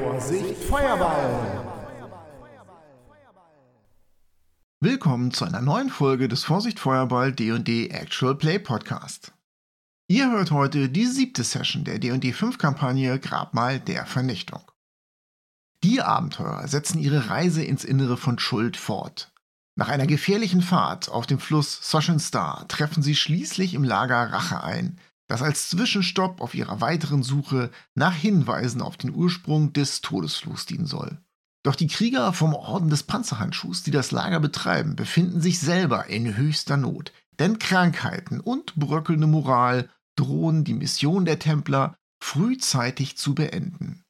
Vorsicht, Feuerball! Willkommen zu einer neuen Folge des Vorsicht Feuerball D&D Actual Play Podcast. Ihr hört heute die siebte Session der D&D 5 Kampagne Grabmal der Vernichtung. Die Abenteurer setzen ihre Reise ins Innere von Schuld fort. Nach einer gefährlichen Fahrt auf dem Fluss Soshen Star treffen sie schließlich im Lager Rache ein, das als Zwischenstopp auf ihrer weiteren Suche nach Hinweisen auf den Ursprung des Todesfluchs dienen soll. Doch die Krieger vom Orden des Panzerhandschuhs, die das Lager betreiben, befinden sich selber in höchster Not, denn Krankheiten und bröckelnde Moral drohen die Mission der Templer frühzeitig zu beenden.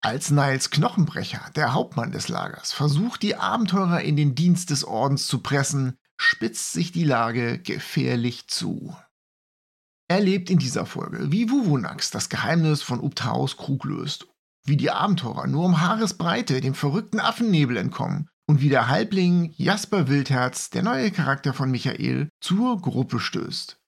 Als Niles Knochenbrecher, der Hauptmann des Lagers, versucht, die Abenteurer in den Dienst des Ordens zu pressen, spitzt sich die Lage gefährlich zu. Erlebt in dieser Folge, wie Wuvunax das Geheimnis von Uptaos Krug löst, wie die Abenteurer nur um Haaresbreite dem verrückten Affennebel entkommen und wie der Halbling Jasper Wildherz, der neue Charakter von Michael, zur Gruppe stößt.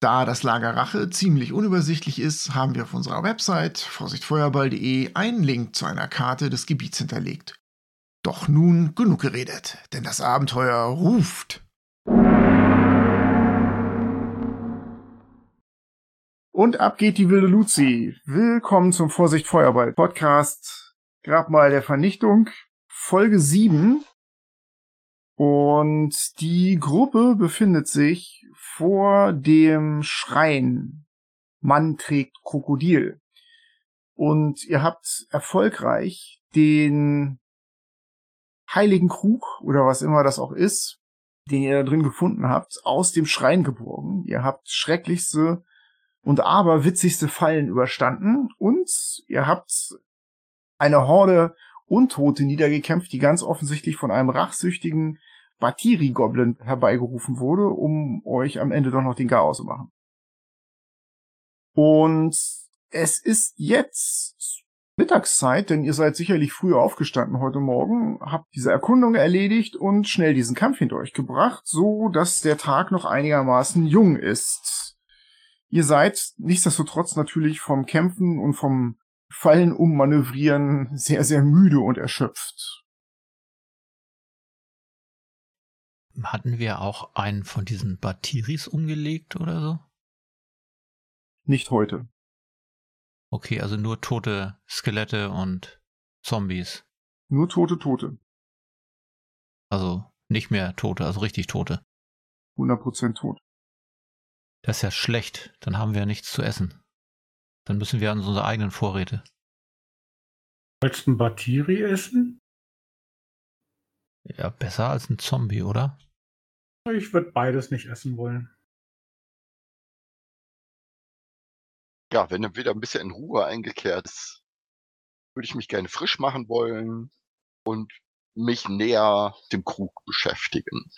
Da das Lager Rache ziemlich unübersichtlich ist, haben wir auf unserer Website vorsichtfeuerball.de einen Link zu einer Karte des Gebiets hinterlegt. Doch nun genug geredet, denn das Abenteuer ruft. Und ab geht die wilde Luzi. Willkommen zum Vorsicht Feuerball Podcast. Grabmal der Vernichtung. Folge 7. Und die Gruppe befindet sich vor dem Schrein. Mann trägt Krokodil. Und ihr habt erfolgreich den heiligen Krug oder was immer das auch ist, den ihr da drin gefunden habt, aus dem Schrein geborgen. Ihr habt schrecklichste und aber witzigste Fallen überstanden und ihr habt eine Horde Untote niedergekämpft, die ganz offensichtlich von einem rachsüchtigen Batiri-Goblin herbeigerufen wurde, um euch am Ende doch noch den Chaos zu machen. Und es ist jetzt Mittagszeit, denn ihr seid sicherlich früher aufgestanden heute Morgen, habt diese Erkundung erledigt und schnell diesen Kampf hinter euch gebracht, so dass der Tag noch einigermaßen jung ist. Ihr seid nichtsdestotrotz natürlich vom Kämpfen und vom Fallen ummanövrieren sehr, sehr müde und erschöpft. Hatten wir auch einen von diesen Batiris umgelegt oder so? Nicht heute. Okay, also nur tote Skelette und Zombies. Nur tote Tote. Also nicht mehr tote, also richtig tote. 100% tot. Das ist ja schlecht. Dann haben wir ja nichts zu essen. Dann müssen wir an unsere eigenen Vorräte. Willst du ein Batiri essen? Ja, besser als ein Zombie, oder? Ich würde beides nicht essen wollen. Ja, wenn er wieder ein bisschen in Ruhe eingekehrt ist, würde ich mich gerne frisch machen wollen und mich näher dem Krug beschäftigen,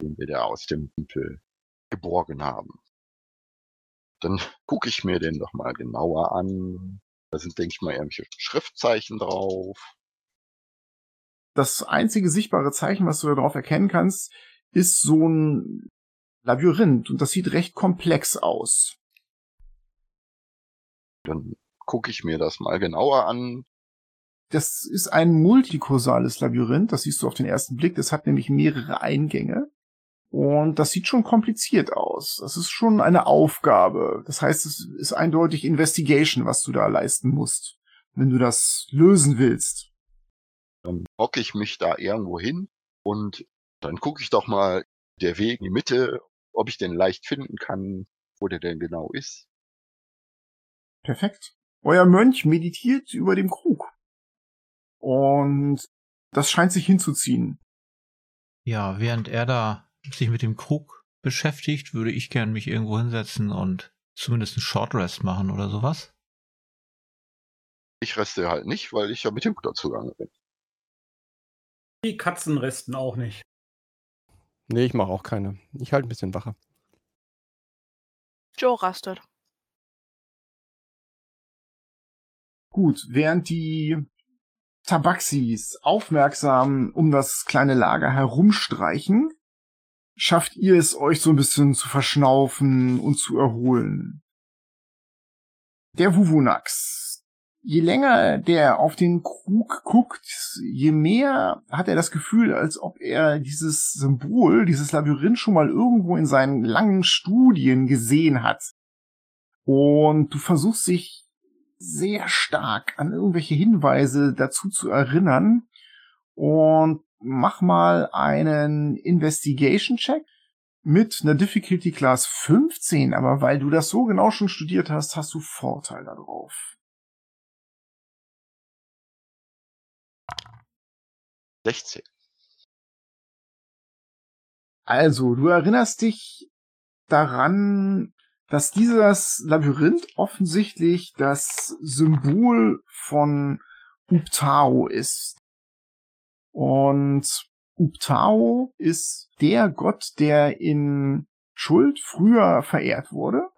den wir da aus dem Tempel geborgen haben. Dann gucke ich mir den doch mal genauer an. Da sind, denke ich mal, irgendwelche Schriftzeichen drauf. Das einzige sichtbare Zeichen, was du darauf erkennen kannst, ist so ein Labyrinth und das sieht recht komplex aus. Dann gucke ich mir das mal genauer an. Das ist ein multikursales Labyrinth, das siehst du auf den ersten Blick. Das hat nämlich mehrere Eingänge. Und das sieht schon kompliziert aus. Das ist schon eine Aufgabe. Das heißt, es ist eindeutig Investigation, was du da leisten musst, wenn du das lösen willst. Dann hocke ich mich da irgendwo hin und dann gucke ich doch mal der Weg in die Mitte, ob ich den leicht finden kann, wo der denn genau ist. Perfekt. Euer Mönch meditiert über dem Krug. Und das scheint sich hinzuziehen. Ja, während er da sich mit dem Krug beschäftigt, würde ich gern mich irgendwo hinsetzen und zumindest einen Short Rest machen oder sowas. Ich reste halt nicht, weil ich ja mit dem Kutter zugange bin. Die Katzen resten auch nicht. Nee, ich mache auch keine. Ich halte ein bisschen wacher. Joe rastet. Gut, während die Tabaxis aufmerksam um das kleine Lager herumstreichen, schafft ihr es euch so ein bisschen zu verschnaufen und zu erholen. Der Wuvunax. je länger der auf den Krug guckt, je mehr hat er das Gefühl, als ob er dieses Symbol, dieses Labyrinth schon mal irgendwo in seinen langen Studien gesehen hat. Und du versuchst dich sehr stark an irgendwelche Hinweise dazu zu erinnern und mach mal einen Investigation-Check mit einer Difficulty Class 15, aber weil du das so genau schon studiert hast, hast du Vorteil darauf. 16. Also, du erinnerst dich daran, dass dieses Labyrinth offensichtlich das Symbol von Uptao ist. Und Uptao ist der Gott, der in Schuld früher verehrt wurde,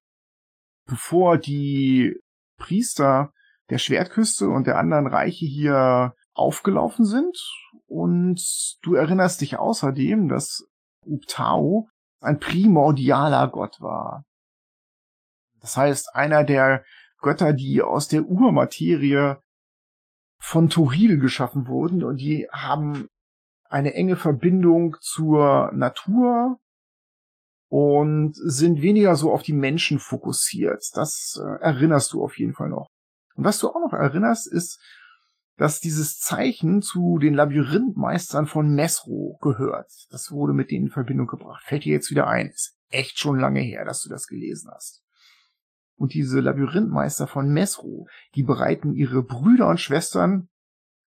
bevor die Priester der Schwertküste und der anderen Reiche hier aufgelaufen sind. Und du erinnerst dich außerdem, dass Uptao ein primordialer Gott war. Das heißt, einer der Götter, die aus der Urmaterie von Toril geschaffen wurden und die haben eine enge Verbindung zur Natur und sind weniger so auf die Menschen fokussiert. Das äh, erinnerst du auf jeden Fall noch. Und was du auch noch erinnerst, ist, dass dieses Zeichen zu den Labyrinthmeistern von Mesro gehört. Das wurde mit denen in Verbindung gebracht. Fällt dir jetzt wieder ein. Ist echt schon lange her, dass du das gelesen hast. Und diese Labyrinthmeister von Mesro, die bereiten ihre Brüder und Schwestern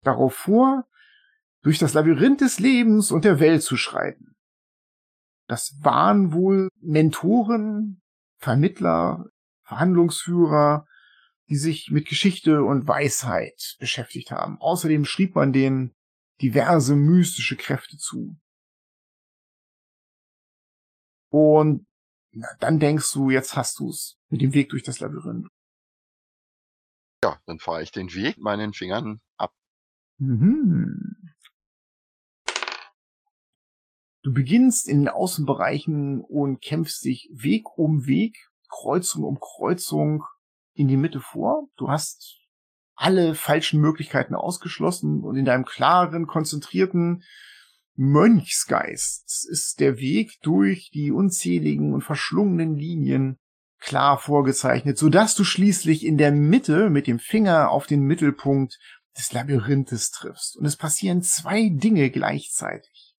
darauf vor, durch das Labyrinth des Lebens und der Welt zu schreiten. Das waren wohl Mentoren, Vermittler, Verhandlungsführer, die sich mit Geschichte und Weisheit beschäftigt haben. Außerdem schrieb man denen diverse mystische Kräfte zu. Und na, dann denkst du, jetzt hast du's mit dem Weg durch das Labyrinth. Ja, dann fahre ich den Weg meinen Fingern ab. Mhm. Du beginnst in den Außenbereichen und kämpfst dich Weg um Weg, Kreuzung um Kreuzung in die Mitte vor. Du hast alle falschen Möglichkeiten ausgeschlossen und in deinem klaren, konzentrierten Mönchsgeist ist der Weg durch die unzähligen und verschlungenen Linien klar vorgezeichnet, so dass du schließlich in der Mitte mit dem Finger auf den Mittelpunkt des Labyrinthes triffst. Und es passieren zwei Dinge gleichzeitig.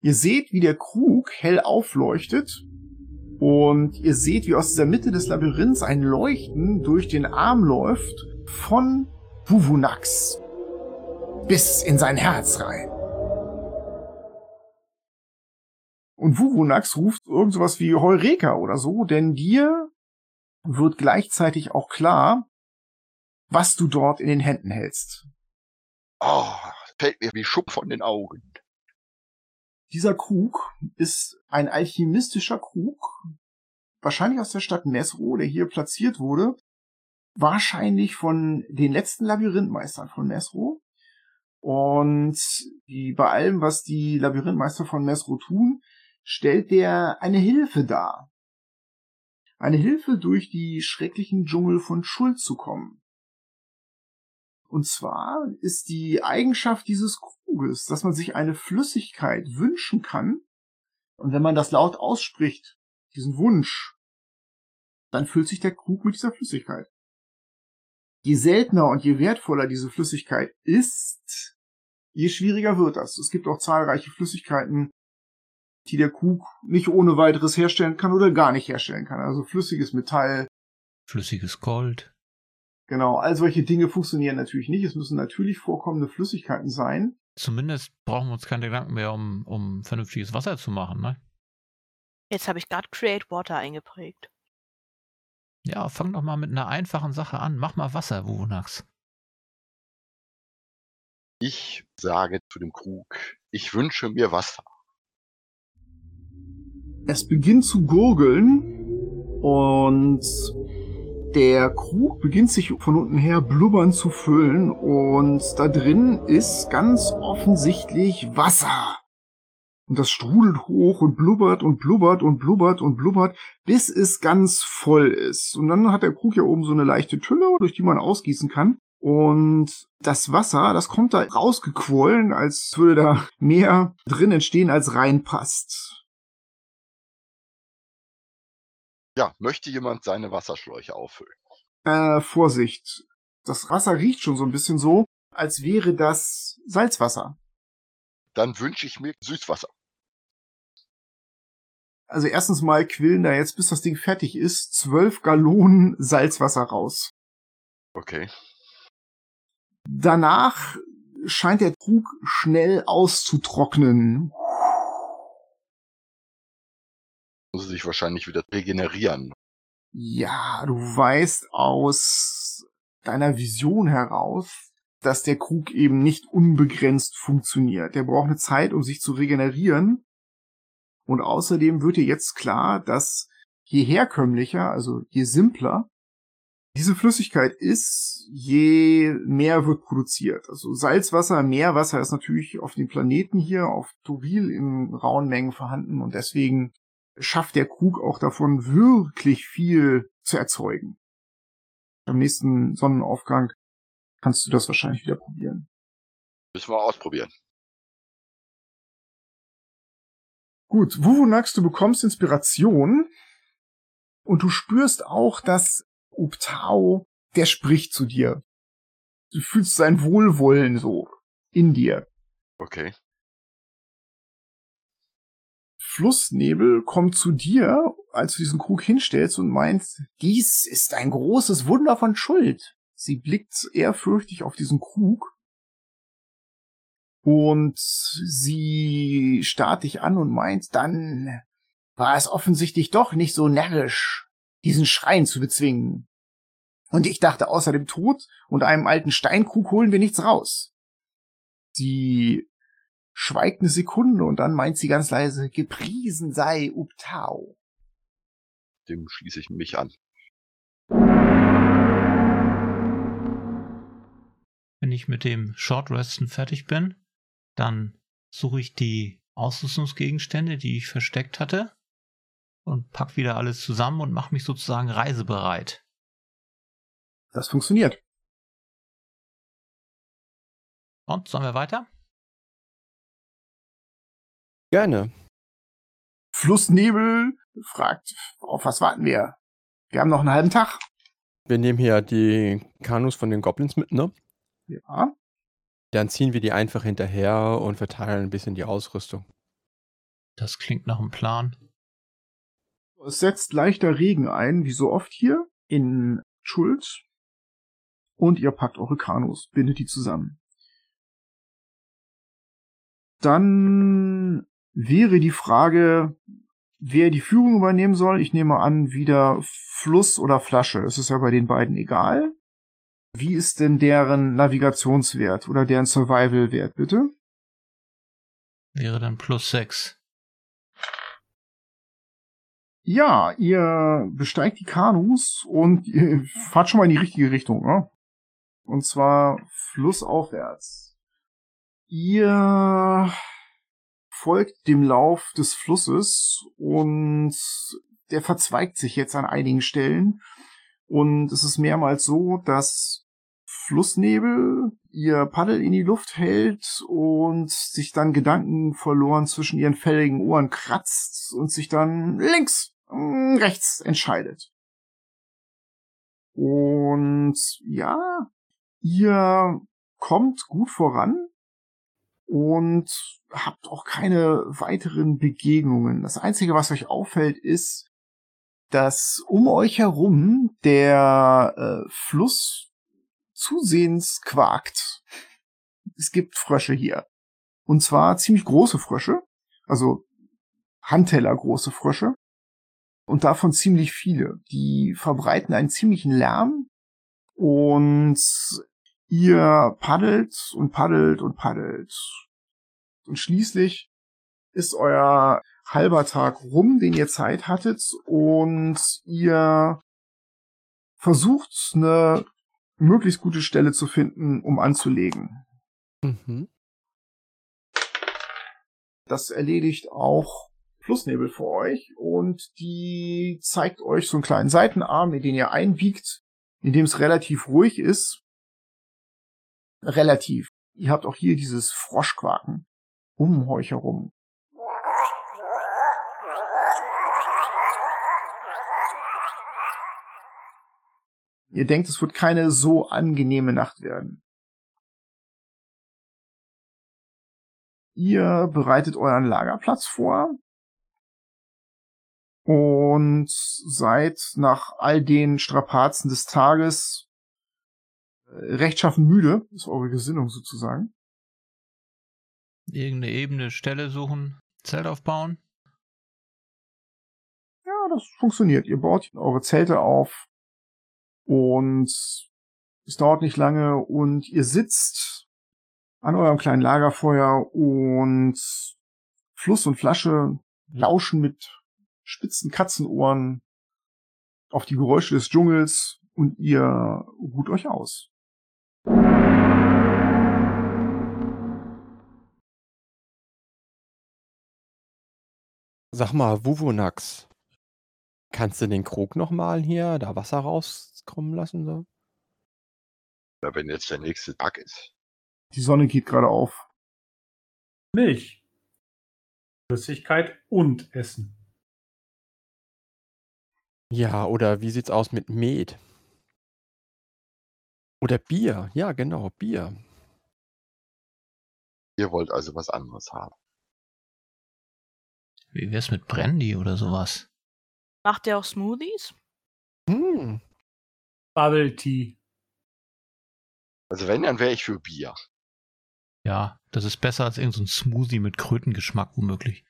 Ihr seht, wie der Krug hell aufleuchtet und ihr seht, wie aus dieser Mitte des Labyrinths ein Leuchten durch den Arm läuft von Wuvunax bis in sein Herz rein. Und Wuvunax ruft irgend sowas wie Heureka oder so, denn dir wird gleichzeitig auch klar, was du dort in den Händen hältst. Oh, fällt mir wie Schupp von den Augen. Dieser Krug ist ein alchemistischer Krug, wahrscheinlich aus der Stadt Mesro, der hier platziert wurde, wahrscheinlich von den letzten Labyrinthmeistern von Mesro. Und die, bei allem, was die Labyrinthmeister von Mesro tun, stellt der eine Hilfe dar. Eine Hilfe, durch die schrecklichen Dschungel von Schuld zu kommen. Und zwar ist die Eigenschaft dieses Kruges, dass man sich eine Flüssigkeit wünschen kann. Und wenn man das laut ausspricht, diesen Wunsch, dann füllt sich der Krug mit dieser Flüssigkeit. Je seltener und je wertvoller diese Flüssigkeit ist, je schwieriger wird das. Es gibt auch zahlreiche Flüssigkeiten, die der Krug nicht ohne weiteres herstellen kann oder gar nicht herstellen kann. Also flüssiges Metall. Flüssiges Gold. Genau, all solche Dinge funktionieren natürlich nicht. Es müssen natürlich vorkommende Flüssigkeiten sein. Zumindest brauchen wir uns keine Gedanken mehr, um, um vernünftiges Wasser zu machen, ne? Jetzt habe ich gerade Create Water eingeprägt. Ja, fang doch mal mit einer einfachen Sache an. Mach mal Wasser, Wunax. Ich sage zu dem Krug, ich wünsche mir Wasser. Es beginnt zu gurgeln und der Krug beginnt sich von unten her blubbern zu füllen und da drin ist ganz offensichtlich Wasser. Und das strudelt hoch und blubbert und blubbert und blubbert und blubbert, bis es ganz voll ist. Und dann hat der Krug ja oben so eine leichte Tülle, durch die man ausgießen kann. Und das Wasser, das kommt da rausgequollen, als würde da mehr drin entstehen, als reinpasst. Ja, möchte jemand seine Wasserschläuche auffüllen? Äh, Vorsicht. Das Wasser riecht schon so ein bisschen so, als wäre das Salzwasser. Dann wünsche ich mir Süßwasser. Also erstens mal quillen da jetzt, bis das Ding fertig ist, zwölf Gallonen Salzwasser raus. Okay. Danach scheint der Krug schnell auszutrocknen. Muss sich wahrscheinlich wieder regenerieren. Ja, du weißt aus deiner Vision heraus, dass der Krug eben nicht unbegrenzt funktioniert. Der braucht eine Zeit, um sich zu regenerieren. Und außerdem wird dir jetzt klar, dass je herkömmlicher, also je simpler diese Flüssigkeit ist, je mehr wird produziert. Also Salzwasser, Meerwasser ist natürlich auf dem Planeten hier, auf Turil in rauen Mengen vorhanden und deswegen schafft der Krug auch davon wirklich viel zu erzeugen. Am nächsten Sonnenaufgang kannst du das wahrscheinlich wieder probieren. Müssen wir ausprobieren. Gut, Wuvunax, du bekommst Inspiration und du spürst auch, dass Uptao, der spricht zu dir. Du fühlst sein Wohlwollen so in dir. Okay. Flussnebel kommt zu dir, als du diesen Krug hinstellst und meinst, dies ist ein großes Wunder von Schuld. Sie blickt ehrfürchtig auf diesen Krug und sie starrt dich an und meint, dann war es offensichtlich doch nicht so närrisch, diesen Schrein zu bezwingen. Und ich dachte, außer dem Tod und einem alten Steinkrug holen wir nichts raus. Sie schweigt eine Sekunde und dann meint sie ganz leise, gepriesen sei Uptao. Dem schließe ich mich an. Wenn ich mit dem Short Resten fertig bin, dann suche ich die Ausrüstungsgegenstände, die ich versteckt hatte und pack wieder alles zusammen und mache mich sozusagen reisebereit. Das funktioniert. Und sollen wir weiter? Gerne. Flussnebel fragt, auf was warten wir? Wir haben noch einen halben Tag. Wir nehmen hier die Kanus von den Goblins mit, ne? Ja. Dann ziehen wir die einfach hinterher und verteilen ein bisschen die Ausrüstung. Das klingt nach einem Plan. Es setzt leichter Regen ein, wie so oft hier, in Schuld. Und ihr packt eure Kanus, bindet die zusammen. Dann wäre die Frage, wer die Führung übernehmen soll. Ich nehme an, wieder Fluss oder Flasche. Es ist ja bei den beiden egal. Wie ist denn deren Navigationswert oder deren Survival-Wert, bitte? Wäre dann plus sechs. Ja, ihr besteigt die Kanus und fahrt schon mal in die richtige Richtung, ne? Und zwar flussaufwärts. Ihr folgt dem Lauf des Flusses und der verzweigt sich jetzt an einigen Stellen. Und es ist mehrmals so, dass Flussnebel ihr Paddel in die Luft hält und sich dann Gedanken verloren zwischen ihren fälligen Ohren kratzt und sich dann links, mm, rechts entscheidet. Und ja, ihr kommt gut voran und habt auch keine weiteren Begegnungen. Das Einzige, was euch auffällt, ist, dass um euch herum der äh, Fluss zusehends quakt. Es gibt Frösche hier. Und zwar ziemlich große Frösche, also Handteller große Frösche. Und davon ziemlich viele. Die verbreiten einen ziemlichen Lärm. Und ihr paddelt und paddelt und paddelt. Und schließlich ist euer halber Tag rum, den ihr Zeit hattet. Und ihr versucht eine möglichst gute Stelle zu finden, um anzulegen. Mhm. Das erledigt auch Plusnebel für euch und die zeigt euch so einen kleinen Seitenarm, in den ihr einbiegt, in dem es relativ ruhig ist. Relativ. Ihr habt auch hier dieses Froschquaken um euch herum. Ihr denkt, es wird keine so angenehme Nacht werden. Ihr bereitet euren Lagerplatz vor und seid nach all den Strapazen des Tages rechtschaffen müde, ist eure Gesinnung sozusagen. Irgendeine ebene Stelle suchen, Zelt aufbauen. Ja, das funktioniert. Ihr baut eure Zelte auf und es dauert nicht lange und ihr sitzt an eurem kleinen Lagerfeuer und Fluss und Flasche lauschen mit spitzen Katzenohren auf die Geräusche des Dschungels und ihr ruht euch aus. Sag mal, Wuvunax, kannst du den Krug noch malen hier, da Wasser rauskommen lassen? So? Ja, wenn jetzt der nächste Tag ist. Die Sonne geht gerade auf. Milch. Flüssigkeit und Essen. Ja, oder wie sieht's aus mit Met? Oder Bier. Ja, genau, Bier. Ihr wollt also was anderes haben. Wie wär's mit Brandy oder sowas? Macht ihr auch Smoothies? Hm. Bubble Tea. Also wenn, dann wäre ich für Bier. Ja, das ist besser als irgendein so Smoothie mit Krötengeschmack womöglich.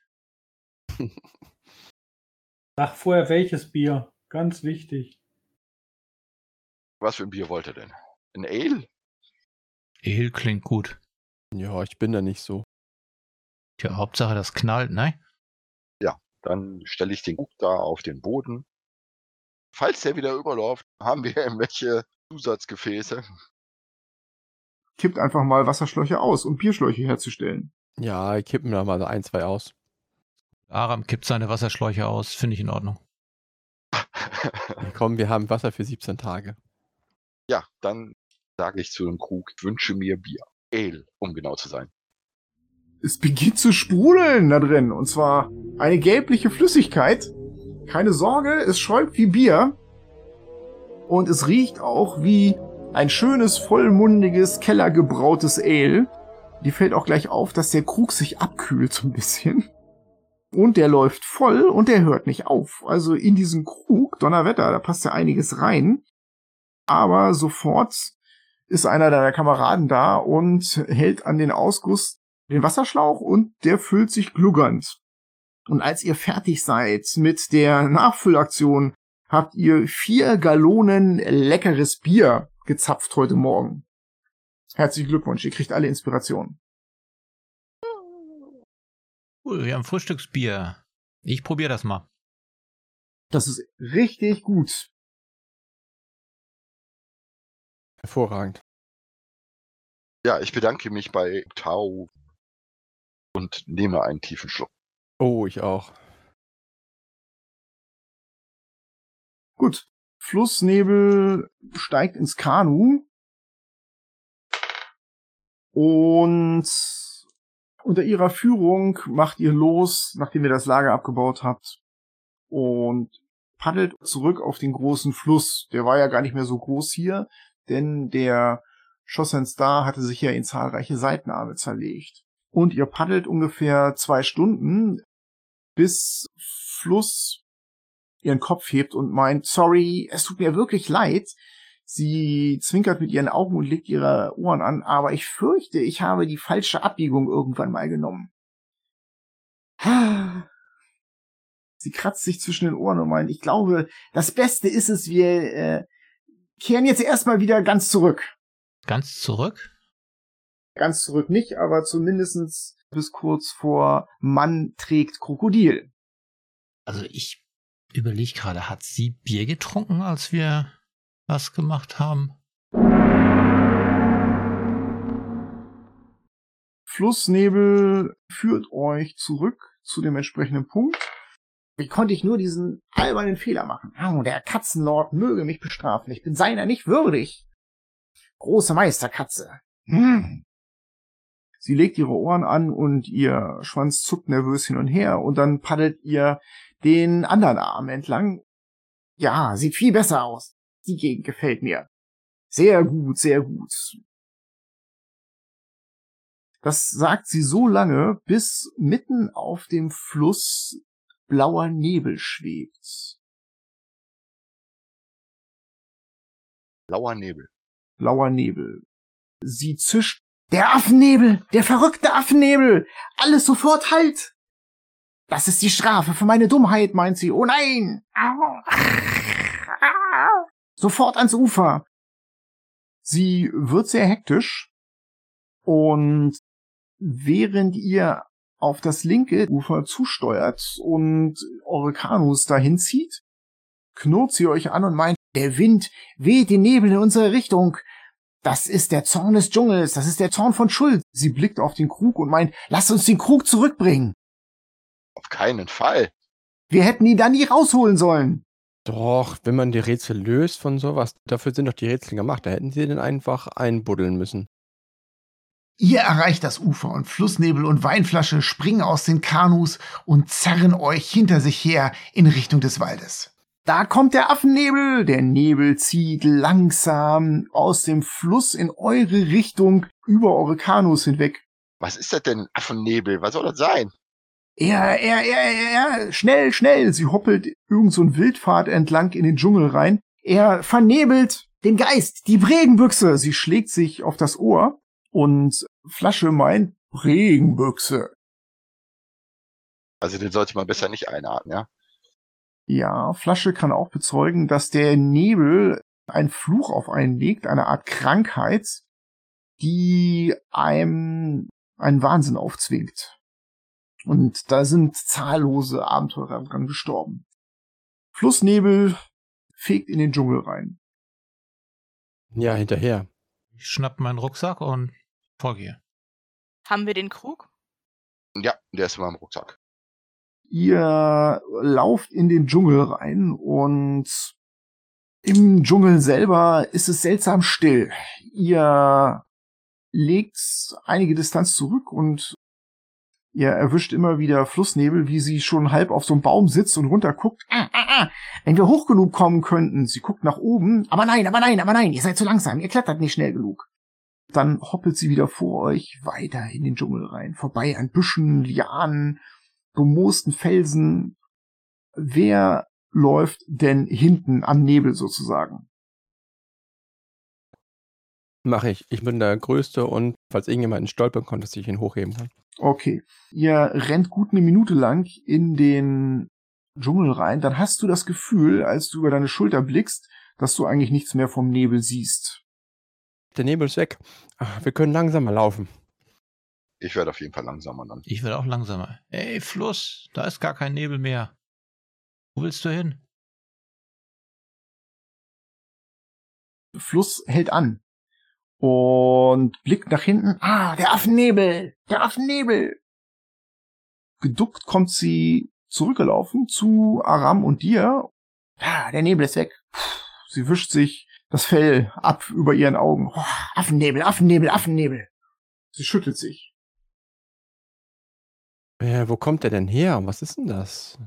Sag vorher welches Bier. Ganz wichtig. Was für ein Bier wollt ihr denn? Ein Ale? Ale klingt gut. Ja, ich bin da nicht so. Tja, Hauptsache das knallt, ne? Dann stelle ich den Krug da auf den Boden. Falls der wieder überläuft, haben wir irgendwelche Zusatzgefäße. Kippt einfach mal Wasserschläuche aus, um Bierschläuche herzustellen. Ja, ich kippen da mal so ein, zwei aus. Aram kippt seine Wasserschläuche aus, finde ich in Ordnung. Komm, wir haben Wasser für 17 Tage. ja, dann sage ich zu dem Krug, ich wünsche mir Bier. Ale, um genau zu sein. Es beginnt zu sprudeln da drin. Und zwar eine gelbliche Flüssigkeit. Keine Sorge, es schäumt wie Bier. Und es riecht auch wie ein schönes, vollmundiges, kellergebrautes Ale. Die fällt auch gleich auf, dass der Krug sich abkühlt so ein bisschen. Und der läuft voll und der hört nicht auf. Also in diesen Krug, Donnerwetter, da passt ja einiges rein. Aber sofort ist einer deiner Kameraden da und hält an den Ausguss den Wasserschlauch und der füllt sich gluggernd. Und als ihr fertig seid mit der Nachfüllaktion, habt ihr vier Gallonen leckeres Bier gezapft heute Morgen. Herzlichen Glückwunsch, ihr kriegt alle Inspiration. Cool, wir haben Frühstücksbier. Ich probiere das mal. Das ist richtig gut. Hervorragend. Ja, ich bedanke mich bei Tau und nehme einen tiefen Schluck. Oh, ich auch. Gut. Flussnebel steigt ins Kanu. Und unter ihrer Führung macht ihr los, nachdem ihr das Lager abgebaut habt. Und paddelt zurück auf den großen Fluss. Der war ja gar nicht mehr so groß hier, denn der Schossen Star hatte sich ja in zahlreiche Seitenarme zerlegt. Und ihr paddelt ungefähr zwei Stunden, bis Fluss ihren Kopf hebt und meint, sorry, es tut mir wirklich leid. Sie zwinkert mit ihren Augen und legt ihre Ohren an, aber ich fürchte, ich habe die falsche Abbiegung irgendwann mal genommen. Sie kratzt sich zwischen den Ohren und meint, ich glaube, das Beste ist es, wir äh, kehren jetzt erstmal wieder ganz zurück. Ganz zurück? Ganz zurück nicht, aber zumindestens bis kurz vor Mann trägt Krokodil. Also ich überlege gerade, hat sie Bier getrunken, als wir was gemacht haben? Flussnebel führt euch zurück zu dem entsprechenden Punkt. Wie konnte ich nur diesen albernen Fehler machen? Oh, der Katzenlord möge mich bestrafen. Ich bin seiner nicht würdig. Große Meisterkatze. Hm. Sie legt ihre Ohren an und ihr Schwanz zuckt nervös hin und her und dann paddelt ihr den anderen Arm entlang. Ja, sieht viel besser aus. Die Gegend gefällt mir. Sehr gut, sehr gut. Das sagt sie so lange, bis mitten auf dem Fluss blauer Nebel schwebt. Blauer Nebel. Blauer Nebel. Sie zischt. Der Affennebel! Der verrückte Affennebel! Alles sofort halt! Das ist die Strafe für meine Dummheit, meint sie. Oh nein! Sofort ans Ufer! Sie wird sehr hektisch und während ihr auf das linke Ufer zusteuert und eure Kanus dahin zieht, knurrt sie euch an und meint, der Wind weht den Nebel in unsere Richtung. Das ist der Zorn des Dschungels, das ist der Zorn von Schuld. Sie blickt auf den Krug und meint, lasst uns den Krug zurückbringen. Auf keinen Fall. Wir hätten ihn da nie rausholen sollen. Doch, wenn man die Rätsel löst von sowas, dafür sind doch die Rätsel gemacht. Da hätten sie den einfach einbuddeln müssen. Ihr erreicht das Ufer und Flussnebel und Weinflasche springen aus den Kanus und zerren euch hinter sich her in Richtung des Waldes. Da kommt der Affennebel. Der Nebel zieht langsam aus dem Fluss in eure Richtung über eure Kanus hinweg. Was ist das denn? Affennebel? Was soll das sein? Er, er, er, er, er, schnell, schnell. Sie hoppelt irgend so ein Wildpfad entlang in den Dschungel rein. Er vernebelt den Geist, die Bregenbüchse. Sie schlägt sich auf das Ohr und Flasche meint Bregenbüchse. Also den sollte man besser nicht einatmen, ja? Ja, Flasche kann auch bezeugen, dass der Nebel einen Fluch auf einen legt, eine Art Krankheit, die einem einen Wahnsinn aufzwingt. Und da sind zahllose Abenteurer dran gestorben. Flussnebel fegt in den Dschungel rein. Ja, hinterher. Ich schnapp meinen Rucksack und folge Haben wir den Krug? Ja, der ist in meinem Rucksack. Ihr lauft in den Dschungel rein und im Dschungel selber ist es seltsam still. Ihr legt einige Distanz zurück und ihr erwischt immer wieder Flussnebel, wie sie schon halb auf so einem Baum sitzt und runterguckt. Ah, ah, ah. Wenn wir hoch genug kommen könnten. Sie guckt nach oben. Aber nein, aber nein, aber nein, ihr seid zu langsam. Ihr klettert nicht schnell genug. Dann hoppelt sie wieder vor euch weiter in den Dschungel rein, vorbei an Büschen, Lianen, bemoosten Felsen. Wer läuft denn hinten am Nebel sozusagen? Mache ich. Ich bin der Größte und falls irgendjemand stolpern kommt, dass ich ihn hochheben kann. Okay. Ihr rennt gut eine Minute lang in den Dschungel rein. Dann hast du das Gefühl, als du über deine Schulter blickst, dass du eigentlich nichts mehr vom Nebel siehst. Der Nebel ist weg. Ach, wir können langsamer laufen. Ich werde auf jeden Fall langsamer dann. Ich werde auch langsamer. Ey, Fluss, da ist gar kein Nebel mehr. Wo willst du hin? Fluss hält an und blickt nach hinten. Ah, der Affennebel, der Affennebel. Geduckt kommt sie zurückgelaufen zu Aram und dir. Ah, der Nebel ist weg. Sie wischt sich das Fell ab über ihren Augen. Oh, Affennebel, Affennebel, Affennebel. Sie schüttelt sich. Äh, wo kommt der denn her? Was ist denn das?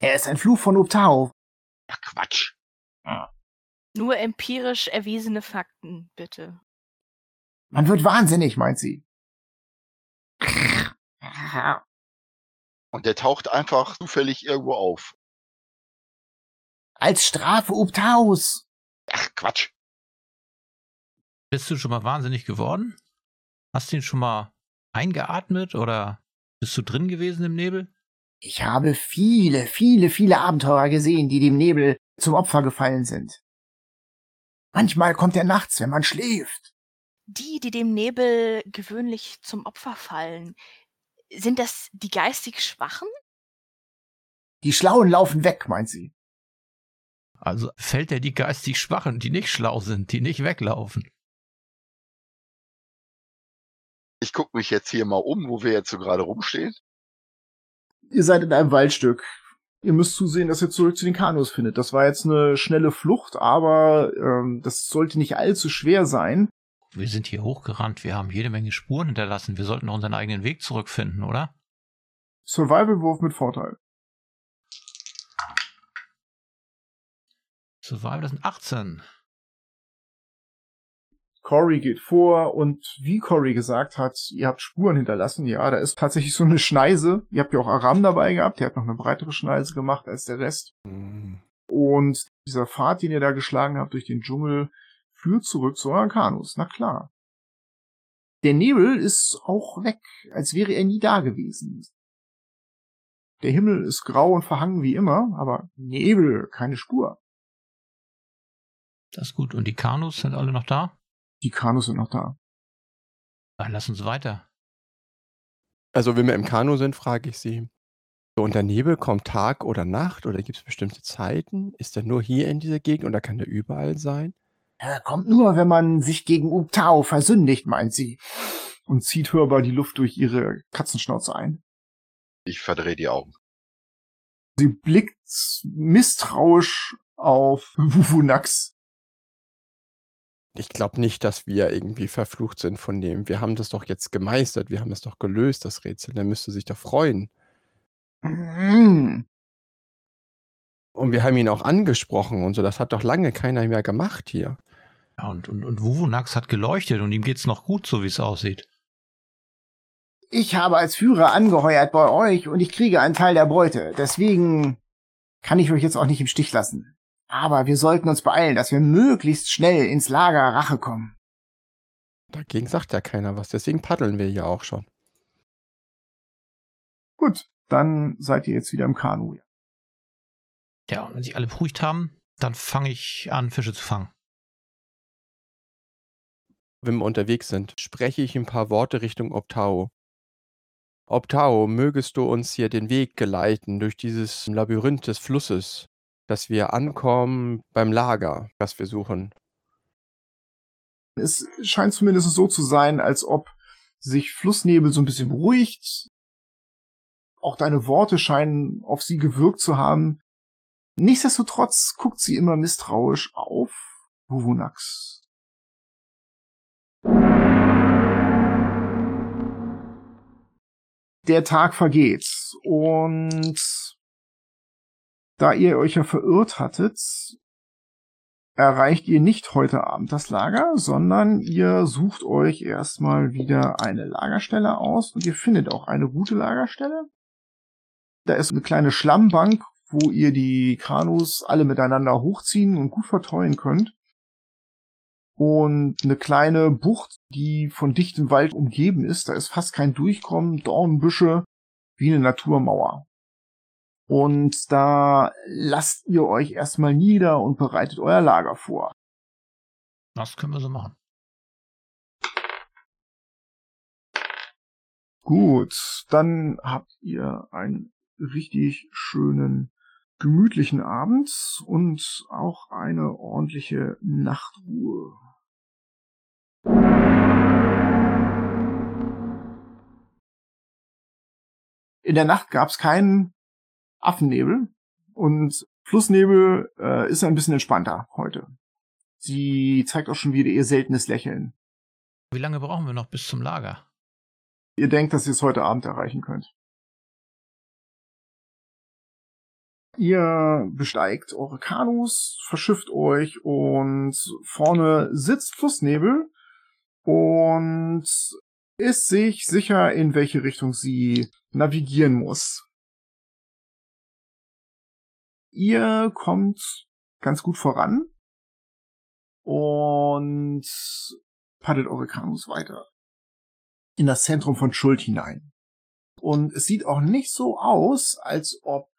Er ist ein Fluch von Uptao. Ach, Quatsch. Nur empirisch erwiesene Fakten, bitte. Man wird wahnsinnig, meint sie. Und der taucht einfach zufällig irgendwo auf. Als Strafe Uptaus. Ach, Quatsch. Bist du schon mal wahnsinnig geworden? Hast du ihn schon mal eingeatmet oder bist du drin gewesen im Nebel? Ich habe viele, viele, viele Abenteurer gesehen, die dem Nebel zum Opfer gefallen sind. Manchmal kommt er nachts, wenn man schläft. Die, die dem Nebel gewöhnlich zum Opfer fallen, sind das die geistig Schwachen? Die Schlauen laufen weg, meint sie. Also fällt er die geistig Schwachen, die nicht schlau sind, die nicht weglaufen. Ich gucke mich jetzt hier mal um, wo wir jetzt so gerade rumstehen. Ihr seid in einem Waldstück. Ihr müsst zusehen, dass ihr zurück zu den Kanus findet. Das war jetzt eine schnelle Flucht, aber ähm, das sollte nicht allzu schwer sein. Wir sind hier hochgerannt, wir haben jede Menge Spuren hinterlassen. Wir sollten unseren eigenen Weg zurückfinden, oder? Survival-Wurf mit Vorteil. Survival, das sind 18. Cory geht vor und wie Cory gesagt hat, ihr habt Spuren hinterlassen. Ja, da ist tatsächlich so eine Schneise. Ihr habt ja auch Aram dabei gehabt. Der hat noch eine breitere Schneise gemacht als der Rest. Hm. Und dieser Pfad, den ihr da geschlagen habt durch den Dschungel, führt zurück zu euren Kanus. Na klar. Der Nebel ist auch weg, als wäre er nie da gewesen. Der Himmel ist grau und verhangen wie immer, aber Nebel, keine Spur. Das ist gut. Und die Kanus sind alle noch da? Die Kanus sind noch da. Dann lass uns weiter. Also, wenn wir im Kanu sind, frage ich Sie. So, und der Nebel kommt Tag oder Nacht oder gibt es bestimmte Zeiten? Ist der nur hier in dieser Gegend oder kann der überall sein? Er kommt nur, wenn man sich gegen Uktao versündigt, meint sie. Und zieht hörbar die Luft durch ihre Katzenschnauze ein. Ich verdrehe die Augen. Sie blickt misstrauisch auf Wuvunax. Ich glaube nicht, dass wir irgendwie verflucht sind von dem. Wir haben das doch jetzt gemeistert. Wir haben es doch gelöst, das Rätsel. Der müsste sich doch freuen. Mm. Und wir haben ihn auch angesprochen und so. Das hat doch lange keiner mehr gemacht hier. Ja, und, und, und Wuvunax hat geleuchtet und ihm geht's noch gut, so wie es aussieht. Ich habe als Führer angeheuert bei euch und ich kriege einen Teil der Beute. Deswegen kann ich euch jetzt auch nicht im Stich lassen. Aber wir sollten uns beeilen, dass wir möglichst schnell ins Lager Rache kommen. Dagegen sagt ja keiner was. Deswegen paddeln wir ja auch schon. Gut, dann seid ihr jetzt wieder im Kanu. Ja, und wenn sich alle beruhigt haben, dann fange ich an, Fische zu fangen. Wenn wir unterwegs sind, spreche ich ein paar Worte Richtung Optao. Optao, mögest du uns hier den Weg geleiten durch dieses Labyrinth des Flusses, dass wir ankommen beim Lager, das wir suchen. Es scheint zumindest so zu sein, als ob sich Flussnebel so ein bisschen beruhigt. Auch deine Worte scheinen auf sie gewirkt zu haben. Nichtsdestotrotz guckt sie immer misstrauisch auf Wuvunax. Der Tag vergeht und da ihr euch ja verirrt hattet, erreicht ihr nicht heute Abend das Lager, sondern ihr sucht euch erstmal wieder eine Lagerstelle aus und ihr findet auch eine gute Lagerstelle. Da ist eine kleine Schlammbank, wo ihr die Kanus alle miteinander hochziehen und gut verteuen könnt. Und eine kleine Bucht, die von dichtem Wald umgeben ist. Da ist fast kein Durchkommen, Dornbüsche, wie eine Naturmauer. Und da lasst ihr euch erstmal nieder und bereitet euer Lager vor. Das können wir so machen. Gut, dann habt ihr einen richtig schönen, gemütlichen Abend und auch eine ordentliche Nachtruhe. In der Nacht gab es keinen Affennebel und Flussnebel äh, ist ein bisschen entspannter heute. Sie zeigt auch schon wieder ihr seltenes Lächeln. Wie lange brauchen wir noch bis zum Lager? Ihr denkt, dass ihr es heute Abend erreichen könnt. Ihr besteigt eure Kanus, verschifft euch und vorne sitzt Flussnebel und ist sich sicher, in welche Richtung sie navigieren muss. Ihr kommt ganz gut voran und paddelt eure Kanus weiter in das Zentrum von Schuld hinein. Und es sieht auch nicht so aus, als ob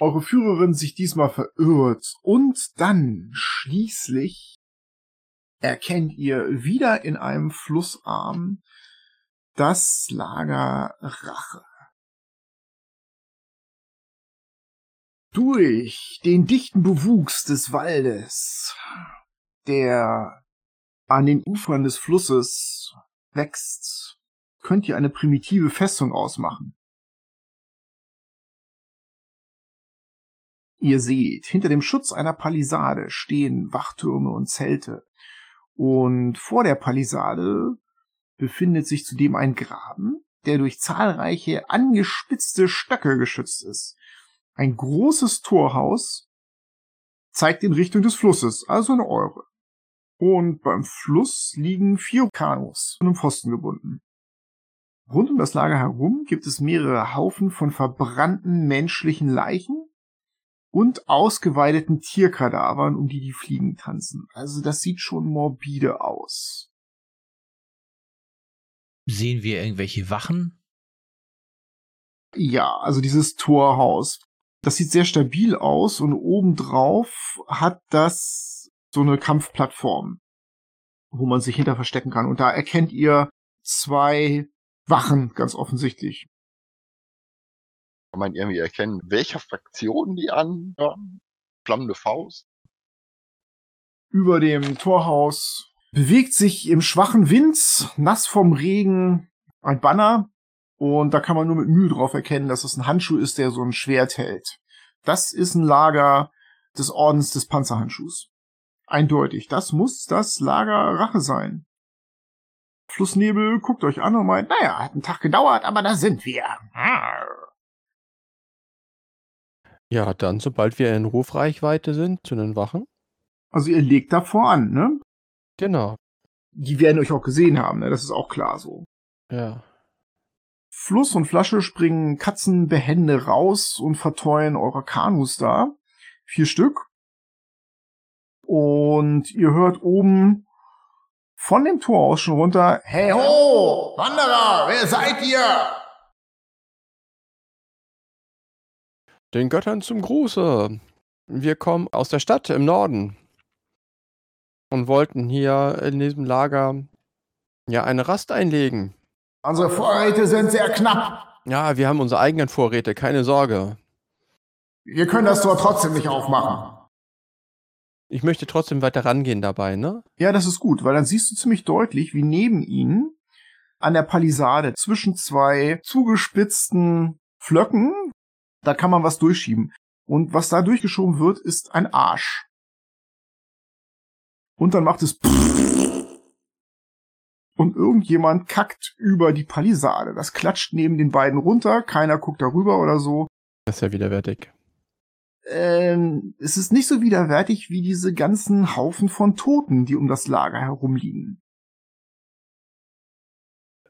eure Führerin sich diesmal verirrt. Und dann schließlich erkennt ihr wieder in einem Flussarm das Lager Rache. Durch den dichten Bewuchs des Waldes, der an den Ufern des Flusses wächst, könnt ihr eine primitive Festung ausmachen. Ihr seht, hinter dem Schutz einer Palisade stehen Wachtürme und Zelte. Und vor der Palisade befindet sich zudem ein Graben, der durch zahlreiche angespitzte Stöcke geschützt ist. Ein großes Torhaus zeigt in Richtung des Flusses, also in eure. Und beim Fluss liegen vier Kanus an einem Pfosten gebunden. Rund um das Lager herum gibt es mehrere Haufen von verbrannten menschlichen Leichen und ausgeweideten Tierkadavern, um die die Fliegen tanzen. Also das sieht schon morbide aus. Sehen wir irgendwelche Wachen? Ja, also dieses Torhaus. Das sieht sehr stabil aus und obendrauf hat das so eine Kampfplattform, wo man sich hinter verstecken kann. Und da erkennt ihr zwei Wachen, ganz offensichtlich. Kann man irgendwie erkennen, welcher Fraktion die an? Ja. Flammende Faust. Über dem Torhaus bewegt sich im schwachen Wind, nass vom Regen, ein Banner. Und da kann man nur mit Mühe drauf erkennen, dass es ein Handschuh ist, der so ein Schwert hält. Das ist ein Lager des Ordens des Panzerhandschuhs. Eindeutig. Das muss das Lager Rache sein. Flussnebel guckt euch an und meint, naja, hat einen Tag gedauert, aber da sind wir. Ja, dann, sobald wir in Rufreichweite sind, zu den Wachen. Also ihr legt davor an, ne? Genau. Die werden euch auch gesehen haben, ne? Das ist auch klar so. Ja. Fluss und Flasche springen katzenbehende raus und verteuern eure Kanus da. Vier Stück. Und ihr hört oben von dem Tor aus schon runter, hey ho, Wanderer, wer seid ihr? Den Göttern zum Gruße. Wir kommen aus der Stadt im Norden und wollten hier in diesem Lager ja eine Rast einlegen. Unsere Vorräte sind sehr knapp. Ja, wir haben unsere eigenen Vorräte, keine Sorge. Wir können das Tor trotzdem nicht aufmachen. Ich möchte trotzdem weiter rangehen dabei, ne? Ja, das ist gut, weil dann siehst du ziemlich deutlich, wie neben ihnen an der Palisade zwischen zwei zugespitzten Flöcken, da kann man was durchschieben. Und was da durchgeschoben wird, ist ein Arsch. Und dann macht es und irgendjemand kackt über die Palisade. Das klatscht neben den beiden runter, keiner guckt darüber oder so. Das ist ja widerwärtig. Ähm, es ist nicht so widerwärtig wie diese ganzen Haufen von Toten, die um das Lager herumliegen.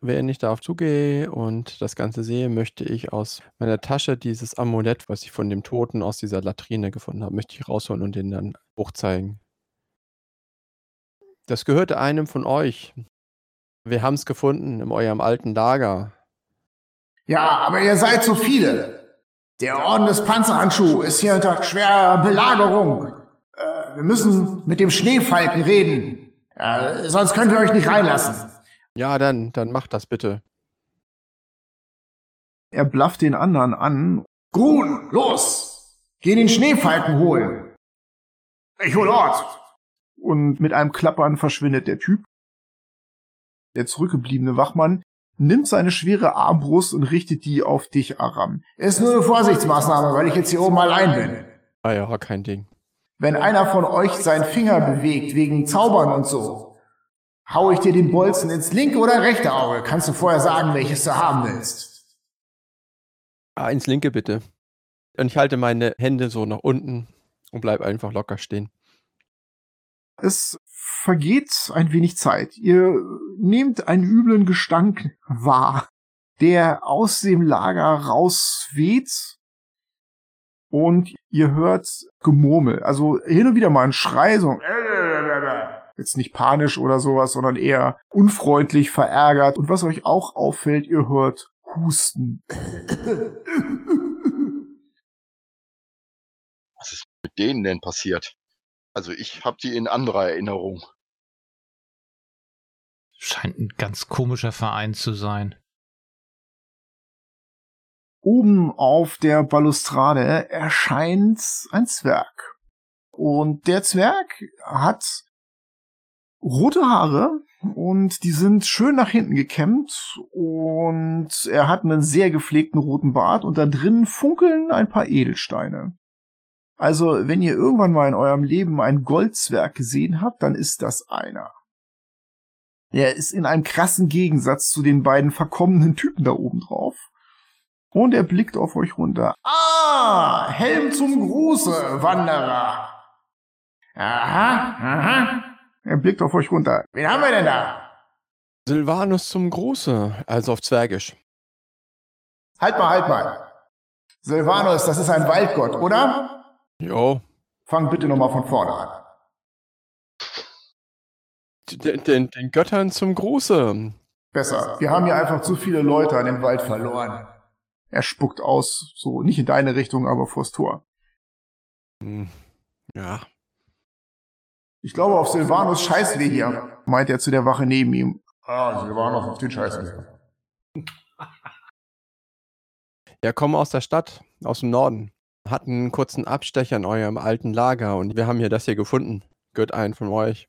Wenn ich darauf zugehe und das Ganze sehe, möchte ich aus meiner Tasche dieses Amulett, was ich von dem Toten aus dieser Latrine gefunden habe, möchte ich rausholen und den dann hochzeigen. Das gehörte einem von euch. Wir haben es gefunden in eurem alten Lager. Ja, aber ihr seid so viele. Der Orden des Panzerhandschuh ist hier unter schwerer Belagerung. Äh, wir müssen mit dem Schneefalken reden. Äh, sonst könnt ihr euch nicht reinlassen. Ja, dann, dann macht das bitte. Er blafft den anderen an. Grun, los! Geh den Schneefalken holen. Ich hol Ort. Und mit einem Klappern verschwindet der Typ. Der zurückgebliebene Wachmann nimmt seine schwere Armbrust und richtet die auf dich, Aram. Ist nur eine Vorsichtsmaßnahme, weil ich jetzt hier oben allein bin. Ah ja, kein Ding. Wenn einer von euch seinen Finger bewegt wegen Zaubern und so, hau ich dir den Bolzen ins linke oder rechte Auge. Kannst du vorher sagen, welches du haben willst. Ah, ins linke bitte. Und ich halte meine Hände so nach unten und bleib einfach locker stehen. Es vergeht ein wenig Zeit. Ihr nehmt einen üblen Gestank wahr, der aus dem Lager rausweht und ihr hört Gemurmel. Also hin und wieder mal ein Schrei, so jetzt nicht panisch oder sowas, sondern eher unfreundlich, verärgert. Und was euch auch auffällt, ihr hört Husten. Was ist mit denen denn passiert? Also ich habe die in anderer Erinnerung. Scheint ein ganz komischer Verein zu sein. Oben auf der Balustrade erscheint ein Zwerg. Und der Zwerg hat rote Haare und die sind schön nach hinten gekämmt und er hat einen sehr gepflegten roten Bart und da drin funkeln ein paar Edelsteine. Also, wenn ihr irgendwann mal in eurem Leben einen Goldzwerg gesehen habt, dann ist das einer. Der ist in einem krassen Gegensatz zu den beiden verkommenen Typen da oben drauf. Und er blickt auf euch runter. Ah, Helm zum Gruße, Wanderer. Aha, aha. Er blickt auf euch runter. Wen haben wir denn da? Silvanus zum Gruße, also auf Zwergisch. Halt mal, halt mal. Silvanus, das ist ein Waldgott, oder? Jo, Fang bitte nochmal von vorne an. den, den, den Göttern zum Gruße. Besser. Wir haben hier einfach zu viele Leute an den Wald verloren. Er spuckt aus, so nicht in deine Richtung, aber vors Tor. Hm, Ja, Ich glaube, auf Silvanus scheißen wir hier, meint er zu der Wache neben ihm. Ah, Silvanus, auf den scheißen wir. Ja, kommen aus der Stadt, aus dem Norden. Hatten einen kurzen Abstecher in eurem alten Lager und wir haben hier das hier gefunden. Gehört einen von euch.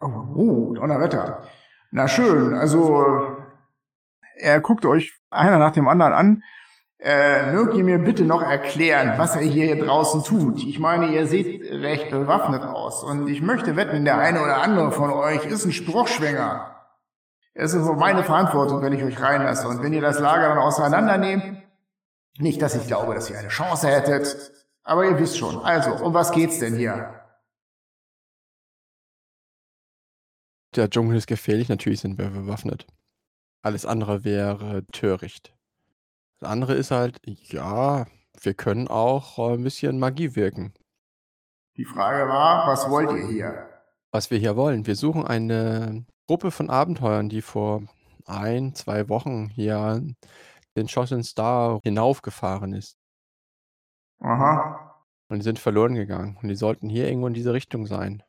Oh, oh, Donnerwetter. Na schön, also er guckt euch einer nach dem anderen an. Äh, mögt ihr mir bitte noch erklären, was er hier draußen tut? Ich meine, ihr seht recht bewaffnet aus und ich möchte wetten, der eine oder andere von euch ist ein Spruchschwänger. Es ist wohl meine Verantwortung, wenn ich euch reinlasse und wenn ihr das Lager dann auseinandernehmt, nicht, dass ich glaube, dass ihr eine Chance hättet, aber ihr wisst schon. Also, um was geht's denn hier? Der Dschungel ist gefährlich, natürlich sind wir bewaffnet. Alles andere wäre töricht. Das andere ist halt, ja, wir können auch ein bisschen Magie wirken. Die Frage war, was wollt ihr hier? Was wir hier wollen, wir suchen eine Gruppe von Abenteuern, die vor ein, zwei Wochen hier den Schossen Star hinaufgefahren ist. Aha. Und die sind verloren gegangen. Und die sollten hier irgendwo in diese Richtung sein.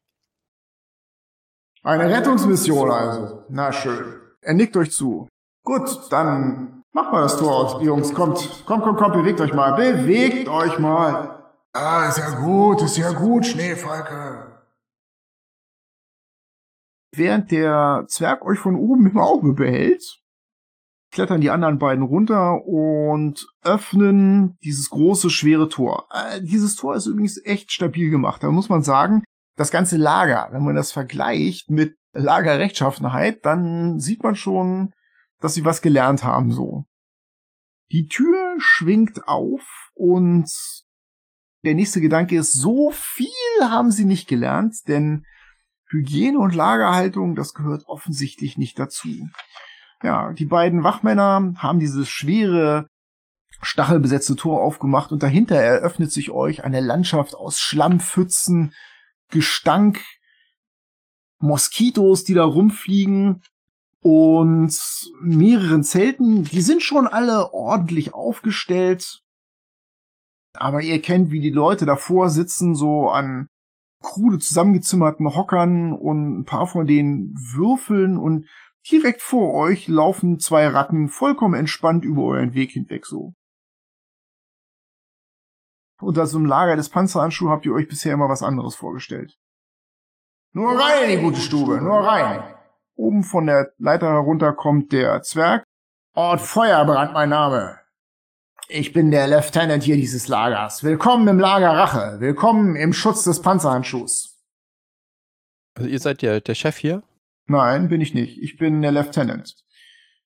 Eine Rettungsmission also. Na schön. Er nickt euch zu. Gut, dann macht mal das Tor aus, Jungs. Kommt, kommt, kommt, kommt, bewegt euch mal. Bewegt euch mal. Ah, ist ja gut, ist ja gut, Schneefalke. Während der Zwerg euch von oben im Auge behält, klettern die anderen beiden runter und öffnen dieses große, schwere Tor. Äh, dieses Tor ist übrigens echt stabil gemacht. Da muss man sagen, das ganze Lager, wenn man das vergleicht mit Lagerrechtschaffenheit, dann sieht man schon, dass sie was gelernt haben, so. Die Tür schwingt auf und der nächste Gedanke ist, so viel haben sie nicht gelernt, denn Hygiene und Lagerhaltung, das gehört offensichtlich nicht dazu. Ja, die beiden Wachmänner haben dieses schwere, stachelbesetzte Tor aufgemacht und dahinter eröffnet sich euch eine Landschaft aus Schlammpfützen, Gestank, Moskitos, die da rumfliegen und mehreren Zelten. Die sind schon alle ordentlich aufgestellt. Aber ihr kennt, wie die Leute davor sitzen, so an krude zusammengezimmerten Hockern und ein paar von denen würfeln und direkt vor euch laufen zwei Ratten vollkommen entspannt über euren Weg hinweg so. Unter so einem Lager des Panzerhandschuh habt ihr euch bisher immer was anderes vorgestellt. Nur rein in die gute Stube, nur rein. Oben von der Leiter herunter kommt der Zwerg. Ort Feuerbrand mein Name. Ich bin der Lieutenant hier dieses Lagers. Willkommen im Lager Rache. Willkommen im Schutz des Panzerhandschuhs. Also ihr seid ja der Chef hier? Nein, bin ich nicht. Ich bin der Lieutenant.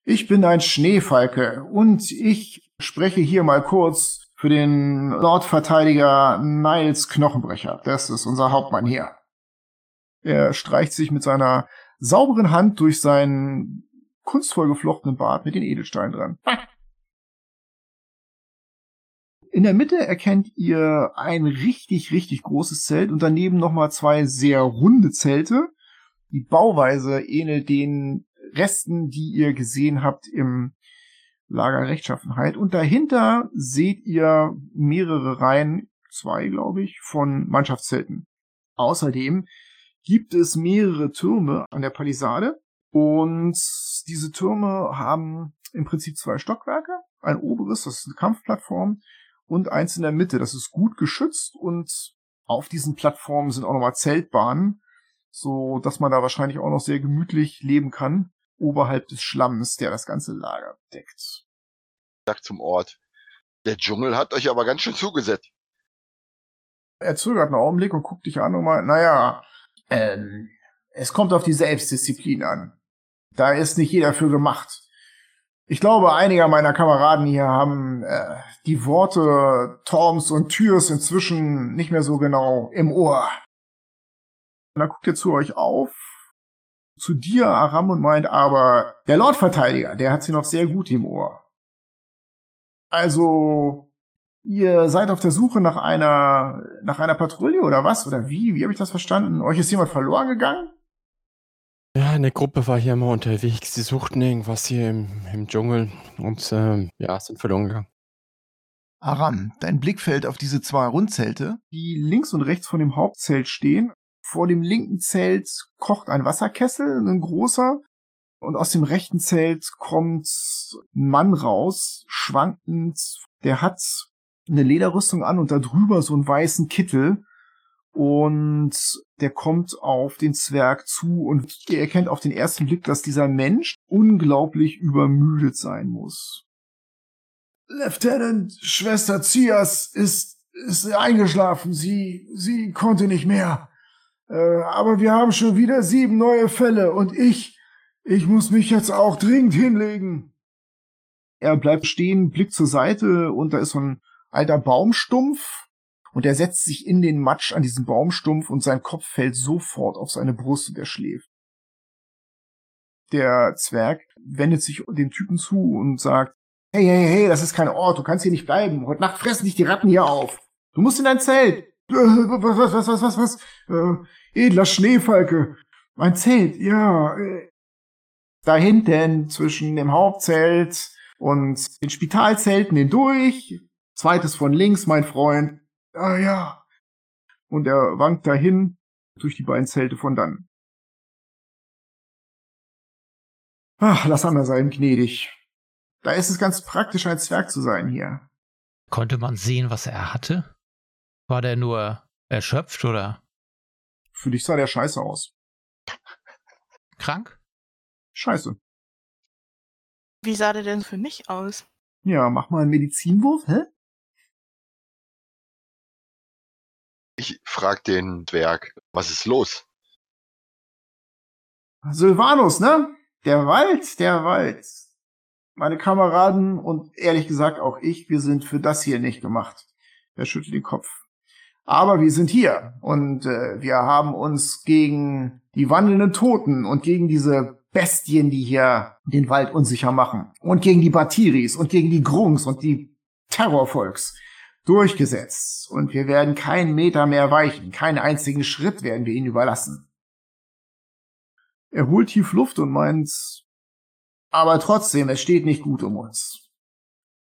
Ich bin ein Schneefalke und ich spreche hier mal kurz für den Lordverteidiger Niles Knochenbrecher. Das ist unser Hauptmann hier. Er streicht sich mit seiner sauberen Hand durch seinen kunstvoll geflochtenen Bart mit den Edelsteinen dran. In der Mitte erkennt ihr ein richtig, richtig großes Zelt und daneben nochmal zwei sehr runde Zelte. Die Bauweise ähnelt den Resten, die ihr gesehen habt im Lager Rechtschaffenheit. Und dahinter seht ihr mehrere Reihen, zwei glaube ich, von Mannschaftszelten. Außerdem gibt es mehrere Türme an der Palisade und diese Türme haben im Prinzip zwei Stockwerke. Ein oberes, das ist eine Kampfplattform und eins in der Mitte, das ist gut geschützt und auf diesen Plattformen sind auch nochmal Zeltbahnen, so dass man da wahrscheinlich auch noch sehr gemütlich leben kann, oberhalb des Schlamms, der das ganze Lager deckt. Sagt zum Ort. Der Dschungel hat euch aber ganz schön zugesetzt. Er zögert einen Augenblick und guckt dich an und meint, naja, ähm, Es kommt auf die Selbstdisziplin an. Da ist nicht jeder für gemacht. Ich glaube, einige meiner Kameraden hier haben äh, die Worte Torms und Türs inzwischen nicht mehr so genau im Ohr. Und dann guckt er zu euch auf, zu dir, Aram, und meint, aber der Lordverteidiger, der hat sie noch sehr gut im Ohr. Also, ihr seid auf der Suche nach einer, nach einer Patrouille oder was? Oder wie? Wie habe ich das verstanden? Euch ist jemand verloren gegangen? Ja, eine Gruppe war hier mal unterwegs. Sie suchten irgendwas hier im, im Dschungel und ähm, ja, sind verloren gegangen. Aram, dein Blick fällt auf diese zwei Rundzelte, die links und rechts von dem Hauptzelt stehen. Vor dem linken Zelt kocht ein Wasserkessel, ein großer. Und aus dem rechten Zelt kommt ein Mann raus, schwankend. Der hat eine Lederrüstung an und da drüber so einen weißen Kittel und der kommt auf den Zwerg zu und ihr erkennt auf den ersten Blick, dass dieser Mensch unglaublich übermüdet sein muss. Lieutenant, Schwester Zias ist, ist eingeschlafen. Sie, sie konnte nicht mehr. Äh, aber wir haben schon wieder sieben neue Fälle und ich, ich muss mich jetzt auch dringend hinlegen. Er bleibt stehen, blickt zur Seite und da ist so ein alter Baumstumpf und er setzt sich in den Matsch an diesem Baumstumpf und sein Kopf fällt sofort auf seine Brust und er schläft. Der Zwerg wendet sich dem Typen zu und sagt, hey, hey, hey, das ist kein Ort, du kannst hier nicht bleiben. Heute Nacht fressen dich die Ratten hier auf. Du musst in dein Zelt. Äh, was, was, was, was, was? Edler Schneefalke. Mein Zelt, ja. Äh. Da hinten zwischen dem Hauptzelt und den Spitalzelten hindurch. Zweites von links, mein Freund. Ah ja. Und er wankt dahin durch die beiden Zelte von dann. Ach, lass einmal sein, gnädig. Da ist es ganz praktisch, ein Zwerg zu sein hier. Konnte man sehen, was er hatte? War der nur erschöpft oder? Für dich sah der scheiße aus. Krank? Scheiße. Wie sah der denn für mich aus? Ja, mach mal einen Medizinwurf, hä? Ich frag den Zwerg, was ist los? Silvanus, ne? Der Wald, der Wald. Meine Kameraden und ehrlich gesagt auch ich, wir sind für das hier nicht gemacht. Er schüttelt den Kopf. Aber wir sind hier und äh, wir haben uns gegen die wandelnden Toten und gegen diese Bestien, die hier den Wald unsicher machen und gegen die Batiris und gegen die Grungs und die Terrorvolks durchgesetzt und wir werden keinen Meter mehr weichen, keinen einzigen Schritt werden wir ihnen überlassen. Er holt tief Luft und meint, aber trotzdem, es steht nicht gut um uns.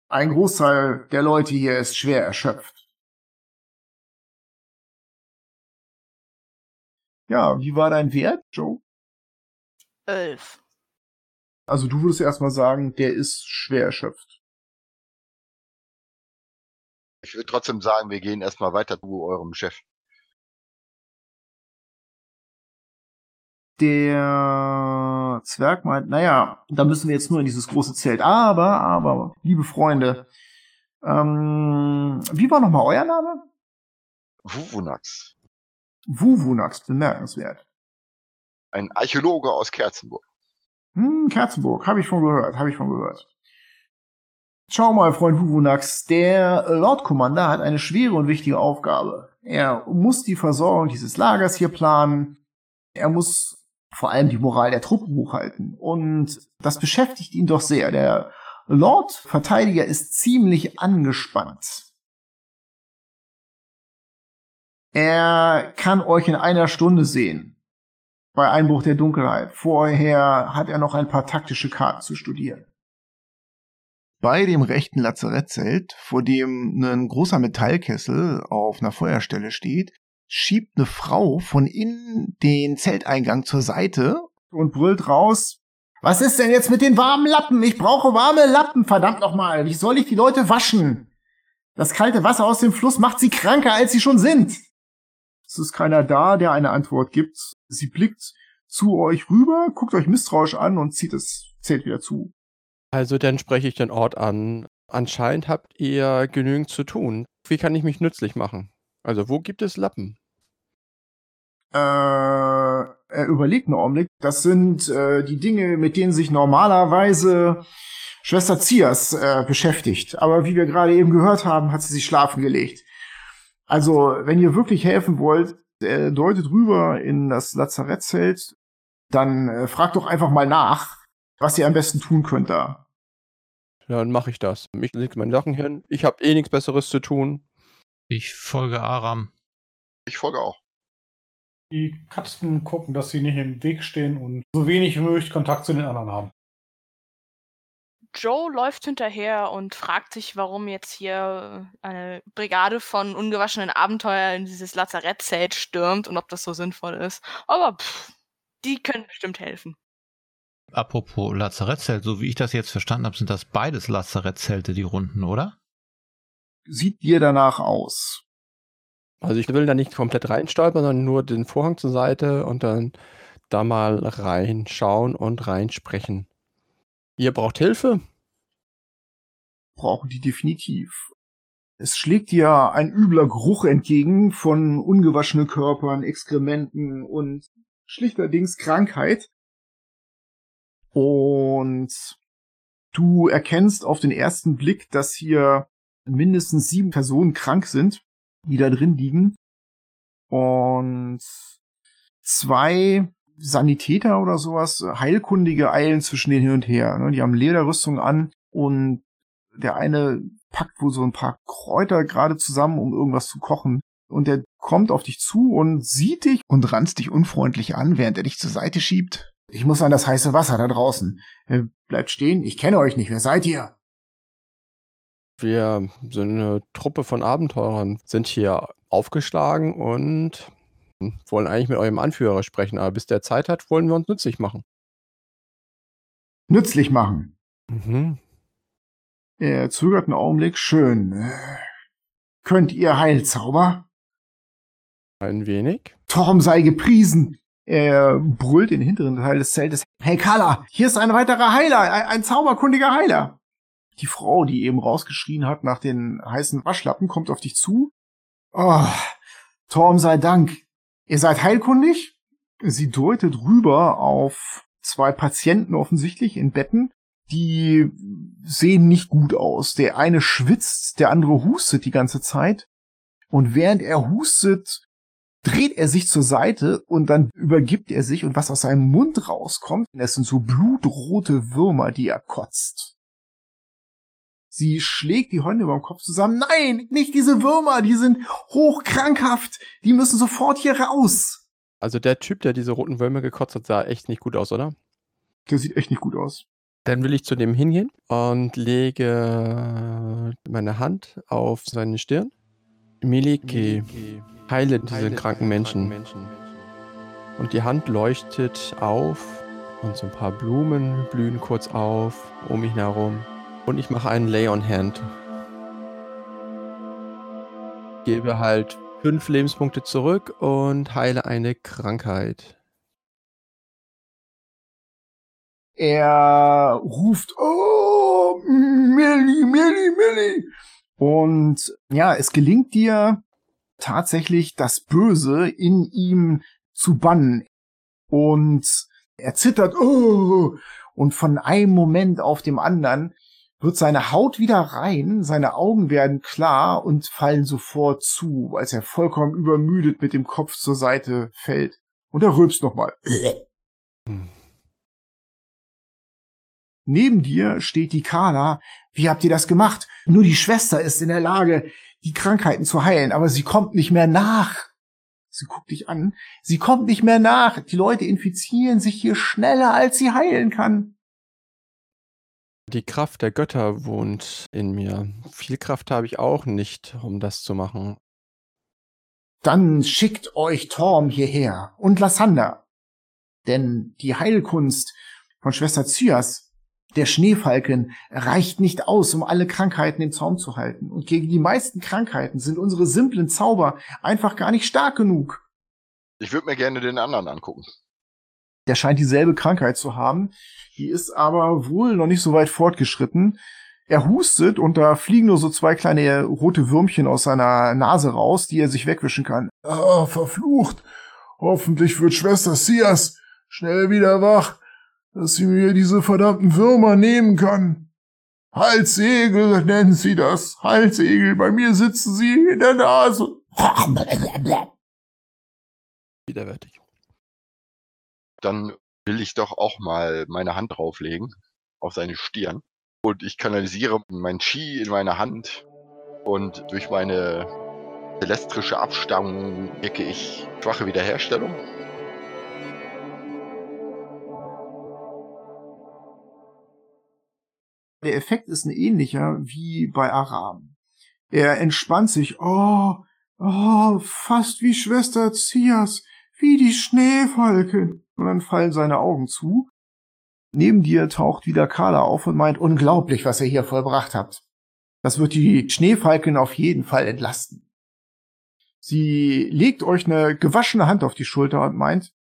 Ein Großteil der Leute hier ist schwer erschöpft. Ja, wie war dein Wert, Joe? Elf. Also du würdest erstmal sagen, der ist schwer erschöpft. Ich würde trotzdem sagen, wir gehen erstmal weiter zu eurem Chef. Der Zwerg meint, naja, da müssen wir jetzt nur in dieses große Zelt. Aber, aber, liebe Freunde, ähm, wie war nochmal euer Name? Wuvunax. Wuvunax, bemerkenswert. Ein Archäologe aus Kerzenburg. Hm, Kerzenburg, habe ich von gehört, habe ich von gehört. Schau mal, Freund Wuvunax, der Lord Commander hat eine schwere und wichtige Aufgabe. Er muss die Versorgung dieses Lagers hier planen. Er muss vor allem die Moral der Truppen hochhalten. Und das beschäftigt ihn doch sehr. Der Lord Verteidiger ist ziemlich angespannt. Er kann euch in einer Stunde sehen. Bei Einbruch der Dunkelheit. Vorher hat er noch ein paar taktische Karten zu studieren. Bei dem rechten Lazarettzelt, vor dem ein großer Metallkessel auf einer Feuerstelle steht, schiebt eine Frau von innen den Zelteingang zur Seite und brüllt raus. Was ist denn jetzt mit den warmen Lappen? Ich brauche warme Lappen, verdammt nochmal. Wie soll ich die Leute waschen? Das kalte Wasser aus dem Fluss macht sie kranker, als sie schon sind. Es ist keiner da, der eine Antwort gibt. Sie blickt zu euch rüber, guckt euch misstrauisch an und zieht das Zelt wieder zu. Also dann spreche ich den Ort an. Anscheinend habt ihr genügend zu tun. Wie kann ich mich nützlich machen? Also wo gibt es Lappen? Äh, er überlegt einen Augenblick. Das sind äh, die Dinge, mit denen sich normalerweise Schwester Zias äh, beschäftigt. Aber wie wir gerade eben gehört haben, hat sie sich schlafen gelegt. Also, wenn ihr wirklich helfen wollt, äh, deutet rüber in das Lazarettzelt, dann äh, fragt doch einfach mal nach, was ihr am besten tun könnt da. Dann mache ich das. Ich lege meine Sachen hin. Ich habe eh nichts Besseres zu tun. Ich folge Aram. Ich folge auch. Die Katzen gucken, dass sie nicht im Weg stehen und so wenig wie möglich Kontakt zu den anderen haben. Joe läuft hinterher und fragt sich, warum jetzt hier eine Brigade von ungewaschenen Abenteuern in dieses Lazarettzelt stürmt und ob das so sinnvoll ist. Aber pff, die können bestimmt helfen. Apropos Lazarettzelt, so wie ich das jetzt verstanden habe, sind das beides Lazarettzelte, die Runden, oder? Sieht dir danach aus? Also ich will da nicht komplett reinstolpern, sondern nur den Vorhang zur Seite und dann da mal reinschauen und reinsprechen. Ihr braucht Hilfe? Brauchen die definitiv. Es schlägt dir ein übler Geruch entgegen von ungewaschenen Körpern, Exkrementen und schlichterdings Krankheit. Und du erkennst auf den ersten Blick, dass hier mindestens sieben Personen krank sind, die da drin liegen. Und zwei Sanitäter oder sowas, Heilkundige eilen zwischen denen hin und her. Ne? Die haben Lederrüstung an und der eine packt wohl so ein paar Kräuter gerade zusammen, um irgendwas zu kochen. Und der kommt auf dich zu und sieht dich und ranzt dich unfreundlich an, während er dich zur Seite schiebt. Ich muss an das heiße Wasser da draußen. Äh, bleibt stehen, ich kenne euch nicht. Wer seid ihr? Wir sind eine Truppe von Abenteurern, sind hier aufgeschlagen und wollen eigentlich mit eurem Anführer sprechen, aber bis der Zeit hat, wollen wir uns nützlich machen. Nützlich machen. Mhm. Er zögert einen Augenblick. Schön. Könnt ihr Heilzauber? Ein wenig. Torm sei gepriesen. Er brüllt in den hinteren Teil des Zeltes. Hey Kala, hier ist ein weiterer Heiler, ein, ein zauberkundiger Heiler. Die Frau, die eben rausgeschrien hat nach den heißen Waschlappen, kommt auf dich zu. Oh, Torm sei Dank. Ihr seid heilkundig? Sie deutet rüber auf zwei Patienten offensichtlich in Betten. Die sehen nicht gut aus. Der eine schwitzt, der andere hustet die ganze Zeit. Und während er hustet, dreht er sich zur Seite und dann übergibt er sich und was aus seinem Mund rauskommt, das sind so blutrote Würmer, die er kotzt. Sie schlägt die Hände über dem Kopf zusammen. Nein, nicht diese Würmer, die sind hochkrankhaft. Die müssen sofort hier raus. Also der Typ, der diese roten Würmer gekotzt hat, sah echt nicht gut aus, oder? Der sieht echt nicht gut aus. Dann will ich zu dem hingehen und lege meine Hand auf seine Stirn. Miliki, heile diesen kranken Menschen. Und die Hand leuchtet auf und so ein paar Blumen blühen kurz auf um mich herum. Und ich mache einen Lay on Hand. Gebe halt fünf Lebenspunkte zurück und heile eine Krankheit. Er ruft, oh, Millie, Millie, Millie. Und ja, es gelingt dir tatsächlich das Böse in ihm zu bannen. Und er zittert, oh, und von einem Moment auf dem anderen wird seine Haut wieder rein, seine Augen werden klar und fallen sofort zu, als er vollkommen übermüdet mit dem Kopf zur Seite fällt. Und er rülpst nochmal. Hm. Neben dir steht die Carla. Wie habt ihr das gemacht? Nur die Schwester ist in der Lage, die Krankheiten zu heilen, aber sie kommt nicht mehr nach. Sie guckt dich an. Sie kommt nicht mehr nach. Die Leute infizieren sich hier schneller, als sie heilen kann. Die Kraft der Götter wohnt in mir. Viel Kraft habe ich auch nicht, um das zu machen. Dann schickt euch Torm hierher und Lassander. Denn die Heilkunst von Schwester Zyas, der Schneefalken, reicht nicht aus, um alle Krankheiten im Zaum zu halten. Und gegen die meisten Krankheiten sind unsere simplen Zauber einfach gar nicht stark genug. Ich würde mir gerne den anderen angucken. Der scheint dieselbe Krankheit zu haben. Die ist aber wohl noch nicht so weit fortgeschritten. Er hustet und da fliegen nur so zwei kleine rote Würmchen aus seiner Nase raus, die er sich wegwischen kann. Oh, verflucht. Hoffentlich wird Schwester Sias schnell wieder wach, dass sie mir diese verdammten Würmer nehmen kann. Halsegel nennen sie das. Halsegel, bei mir sitzen sie in der Nase. Widerwärtig. Dann will ich doch auch mal meine Hand drauflegen auf seine Stirn. Und ich kanalisiere mein Chi in meine Hand und durch meine celestrische Abstammung wirke ich schwache Wiederherstellung. Der Effekt ist ein ähnlicher wie bei Aram. Er entspannt sich, oh, oh, fast wie Schwester Zias, wie die Schneefalken. Und dann fallen seine Augen zu. Neben dir taucht wieder Carla auf und meint, unglaublich, was ihr hier vollbracht habt. Das wird die Schneefalken auf jeden Fall entlasten. Sie legt euch eine gewaschene Hand auf die Schulter und meint,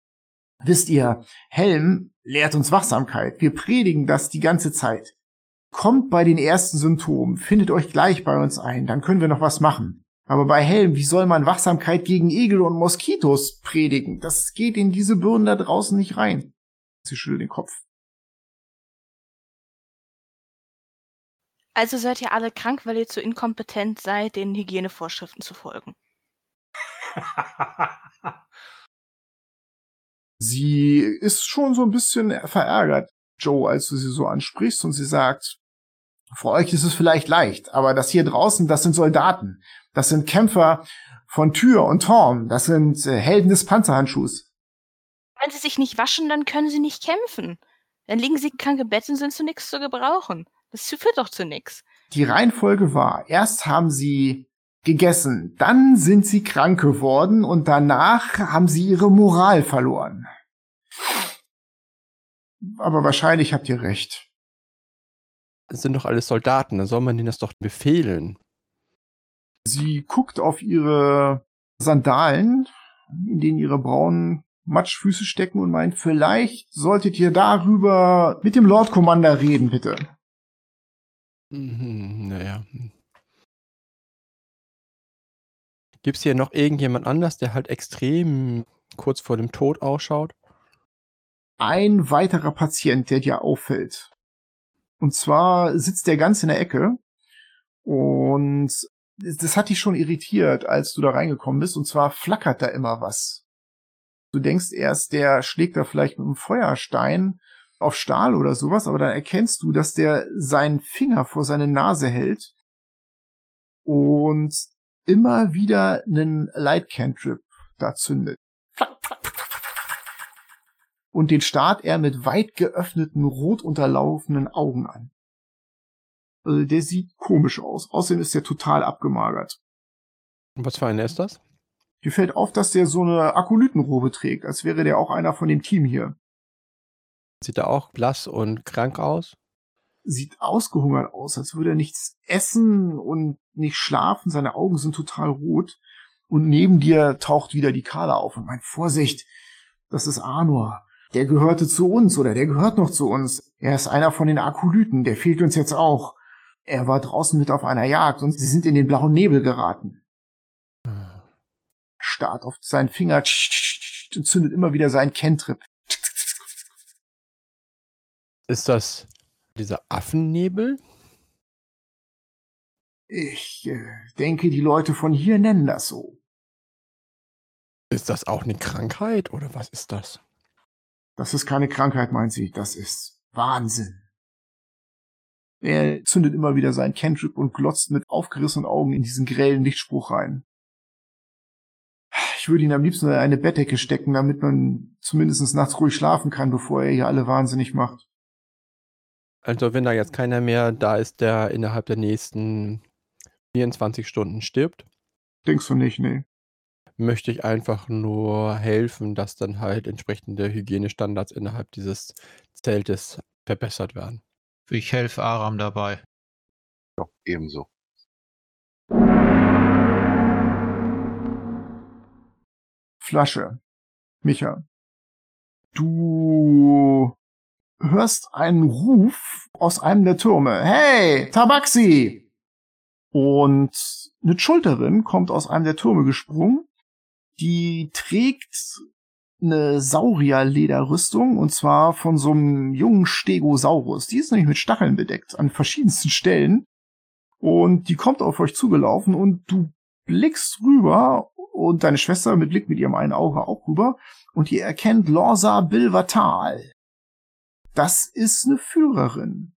wisst ihr, Helm lehrt uns Wachsamkeit. Wir predigen das die ganze Zeit. Kommt bei den ersten Symptomen, findet euch gleich bei uns ein, dann können wir noch was machen. Aber bei Helm, wie soll man Wachsamkeit gegen Igel und Moskitos predigen? Das geht in diese Birnen da draußen nicht rein. Sie schüttelt den Kopf. Also seid ihr alle krank, weil ihr zu inkompetent seid, den Hygienevorschriften zu folgen. sie ist schon so ein bisschen verärgert, Joe, als du sie so ansprichst und sie sagt, für euch ist es vielleicht leicht, aber das hier draußen, das sind Soldaten. Das sind Kämpfer von Tür und Torm. Das sind äh, Helden des Panzerhandschuhs. Wenn sie sich nicht waschen, dann können sie nicht kämpfen. Dann liegen sie krank im Bett und sind zu nichts zu gebrauchen. Das führt doch zu nichts. Die Reihenfolge war, erst haben sie gegessen, dann sind sie krank geworden und danach haben sie ihre Moral verloren. Aber wahrscheinlich habt ihr recht. Das sind doch alles Soldaten, dann soll man denen das doch befehlen. Sie guckt auf ihre Sandalen, in denen ihre braunen Matschfüße stecken und meint, vielleicht solltet ihr darüber mit dem Lord Commander reden, bitte. Mhm, naja. Gibt es hier noch irgendjemand anders, der halt extrem kurz vor dem Tod ausschaut? Ein weiterer Patient, der dir auffällt. Und zwar sitzt der ganz in der Ecke und das hat dich schon irritiert, als du da reingekommen bist. Und zwar flackert da immer was. Du denkst erst, der schlägt da vielleicht mit einem Feuerstein auf Stahl oder sowas, aber dann erkennst du, dass der seinen Finger vor seine Nase hält und immer wieder einen Light Cantrip da zündet. Und den starrt er mit weit geöffneten, rot unterlaufenden Augen an. Also der sieht komisch aus. Außerdem ist er total abgemagert. Und was für einer ist das? Dir fällt auf, dass der so eine Akolytenrobe trägt, als wäre der auch einer von dem Team hier. Sieht er auch blass und krank aus? Sieht ausgehungert aus, als würde er nichts essen und nicht schlafen. Seine Augen sind total rot. Und neben dir taucht wieder die Kala auf und meint, Vorsicht, das ist Arnor. Der gehörte zu uns oder der gehört noch zu uns. Er ist einer von den Akolyten, der fehlt uns jetzt auch. Er war draußen mit auf einer Jagd und sie sind in den blauen Nebel geraten. Starrt auf seinen Finger und zündet immer wieder seinen Kentrip. Ist das dieser Affennebel? Ich äh, denke, die Leute von hier nennen das so. Ist das auch eine Krankheit oder was ist das? Das ist keine Krankheit, meint sie. Das ist Wahnsinn. Er zündet immer wieder seinen Cantrip und glotzt mit aufgerissenen Augen in diesen grellen Lichtspruch rein. Ich würde ihn am liebsten in eine Bettdecke stecken, damit man zumindest nachts ruhig schlafen kann, bevor er hier alle wahnsinnig macht. Also wenn da jetzt keiner mehr da ist, der innerhalb der nächsten 24 Stunden stirbt. Denkst du nicht, nee. Möchte ich einfach nur helfen, dass dann halt entsprechende Hygienestandards innerhalb dieses Zeltes verbessert werden. Ich helfe Aram dabei. Ja, ebenso. Flasche. Micha. Du hörst einen Ruf aus einem der Türme. Hey, Tabaxi! Und eine Schulterin kommt aus einem der Türme gesprungen. Die trägt eine Saurierlederrüstung und zwar von so einem jungen Stegosaurus. Die ist nämlich mit Stacheln bedeckt an verschiedensten Stellen und die kommt auf euch zugelaufen und du blickst rüber und deine Schwester mit Blick mit ihrem einen Auge auch rüber und ihr erkennt Lorsa Bilvatal. Das ist eine Führerin.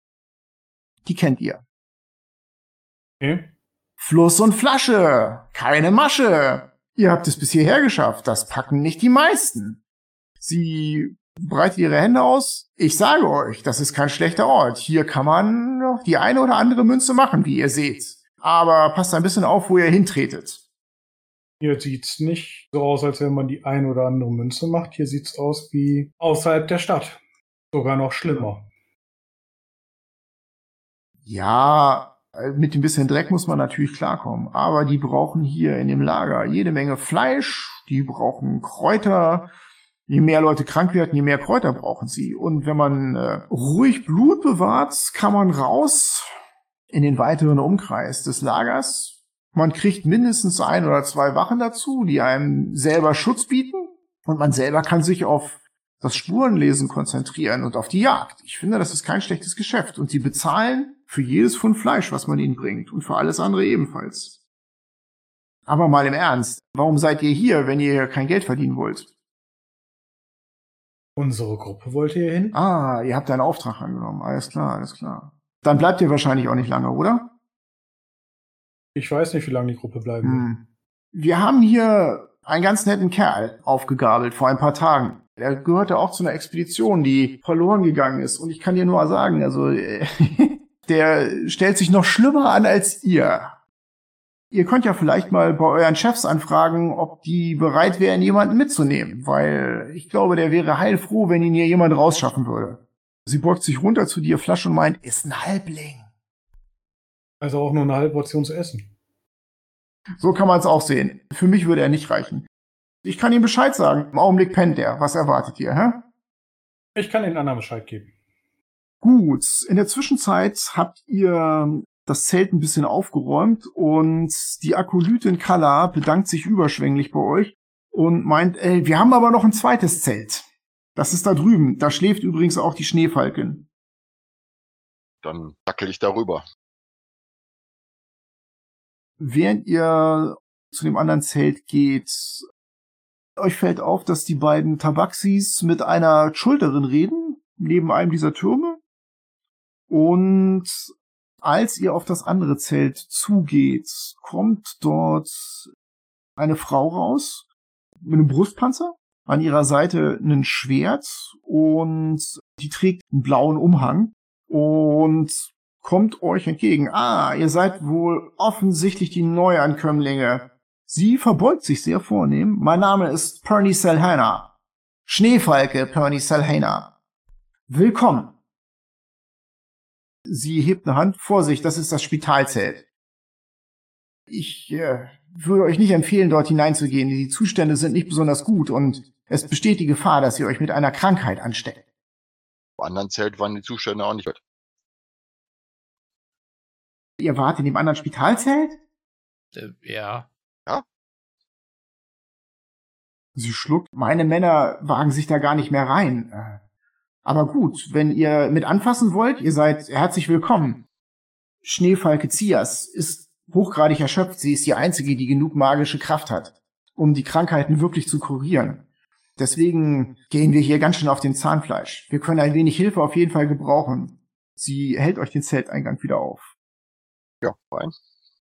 Die kennt ihr. Okay. Fluss und Flasche, keine Masche. Ihr habt es bis hierher geschafft, das packen nicht die meisten. Sie breitet ihre Hände aus. Ich sage euch, das ist kein schlechter Ort. Hier kann man noch die eine oder andere Münze machen, wie ihr seht. Aber passt ein bisschen auf, wo ihr hintretet. Hier sieht's nicht so aus, als wenn man die eine oder andere Münze macht. Hier sieht's aus wie außerhalb der Stadt. Sogar noch schlimmer. Ja, mit ein bisschen Dreck muss man natürlich klarkommen. Aber die brauchen hier in dem Lager jede Menge Fleisch, die brauchen Kräuter. Je mehr Leute krank werden, je mehr Kräuter brauchen sie. Und wenn man äh, ruhig Blut bewahrt, kann man raus in den weiteren Umkreis des Lagers. Man kriegt mindestens ein oder zwei Wachen dazu, die einem selber Schutz bieten. Und man selber kann sich auf das Spurenlesen konzentrieren und auf die Jagd. Ich finde, das ist kein schlechtes Geschäft. Und sie bezahlen für jedes Pfund Fleisch, was man ihnen bringt. Und für alles andere ebenfalls. Aber mal im Ernst, warum seid ihr hier, wenn ihr kein Geld verdienen wollt? Unsere Gruppe wollte hier hin? Ah, ihr habt einen Auftrag angenommen. Alles klar, alles klar. Dann bleibt ihr wahrscheinlich auch nicht lange, oder? Ich weiß nicht, wie lange die Gruppe bleiben will. Hm. Wir haben hier einen ganz netten Kerl aufgegabelt vor ein paar Tagen. Er gehörte auch zu einer Expedition, die verloren gegangen ist. Und ich kann dir nur sagen, also der stellt sich noch schlimmer an als ihr. Ihr könnt ja vielleicht mal bei euren Chefs anfragen, ob die bereit wären, jemanden mitzunehmen, weil ich glaube, der wäre heilfroh, wenn ihn hier jemand rausschaffen würde. Sie beugt sich runter zu dir, Flasche und meint, ist ein Halbling. Also auch nur eine halbe Portion zu essen. So kann man es auch sehen. Für mich würde er nicht reichen. Ich kann ihm Bescheid sagen. Im Augenblick pennt er. Was erwartet ihr, hä? Ich kann den anderen Bescheid geben. Gut, in der Zwischenzeit habt ihr das Zelt ein bisschen aufgeräumt und die Akolytin Kala bedankt sich überschwänglich bei euch und meint, ey, wir haben aber noch ein zweites Zelt. Das ist da drüben. Da schläft übrigens auch die Schneefalken. Dann dackel ich darüber. Während ihr zu dem anderen Zelt geht, euch fällt auf, dass die beiden Tabaxis mit einer Schulterin reden, neben einem dieser Türme. Und als ihr auf das andere Zelt zugeht, kommt dort eine Frau raus mit einem Brustpanzer, an ihrer Seite ein Schwert und die trägt einen blauen Umhang und kommt euch entgegen. Ah, ihr seid wohl offensichtlich die Neuankömmlinge. Sie verbeugt sich sehr vornehm. Mein Name ist Perny Selhana. Schneefalke Perny Selhana. Willkommen. Sie hebt eine Hand. Vorsicht, das ist das Spitalzelt. Ich äh, würde euch nicht empfehlen, dort hineinzugehen. Die Zustände sind nicht besonders gut und es besteht die Gefahr, dass ihr euch mit einer Krankheit ansteckt. Im anderen Zelt waren die Zustände auch nicht gut. Ihr wart in dem anderen Spitalzelt? Äh, ja. Sie schluckt. Meine Männer wagen sich da gar nicht mehr rein. Äh, Aber gut, wenn ihr mit anfassen wollt, ihr seid herzlich willkommen. Schneefalke Zias ist hochgradig erschöpft. Sie ist die einzige, die genug magische Kraft hat, um die Krankheiten wirklich zu kurieren. Deswegen gehen wir hier ganz schön auf den Zahnfleisch. Wir können ein wenig Hilfe auf jeden Fall gebrauchen. Sie hält euch den Zelteingang wieder auf. Ja, fein.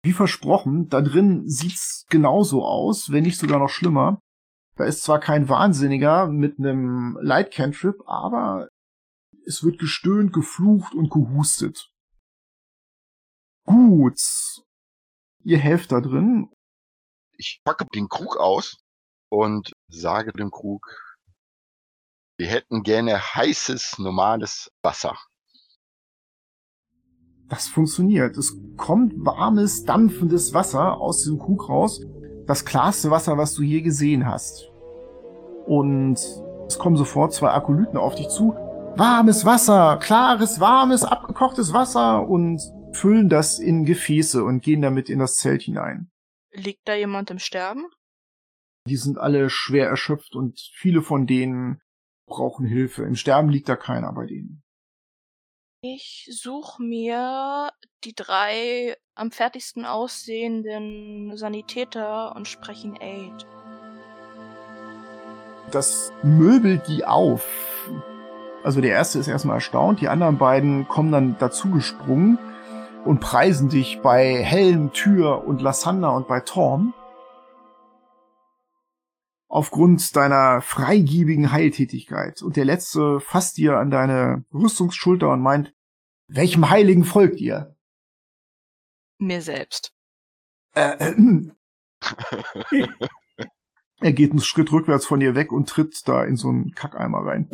Wie versprochen, da drin sieht's genauso aus, wenn nicht sogar noch schlimmer. Da ist zwar kein Wahnsinniger mit einem Light Cantrip, aber es wird gestöhnt, geflucht und gehustet. Gut. Ihr helft da drin. Ich packe den Krug aus und sage dem Krug, wir hätten gerne heißes, normales Wasser. Das funktioniert. Es kommt warmes, dampfendes Wasser aus dem Krug raus. Das klarste Wasser, was du je gesehen hast. Und es kommen sofort zwei Akolyten auf dich zu. Warmes Wasser, klares, warmes, abgekochtes Wasser und füllen das in Gefäße und gehen damit in das Zelt hinein. Liegt da jemand im Sterben? Die sind alle schwer erschöpft und viele von denen brauchen Hilfe. Im Sterben liegt da keiner bei denen. Ich suche mir die drei am fertigsten aussehenden Sanitäter und spreche ihn Aid. Das möbelt die auf. Also der erste ist erstmal erstaunt, die anderen beiden kommen dann dazu gesprungen und preisen dich bei Helm, Tür und Lassander und bei Torm. Aufgrund deiner freigiebigen Heiltätigkeit. Und der letzte fasst dir an deine Rüstungsschulter und meint, welchem Heiligen folgt ihr? Mir selbst. Äh, äh, er geht einen Schritt rückwärts von dir weg und tritt da in so einen Kackeimer rein.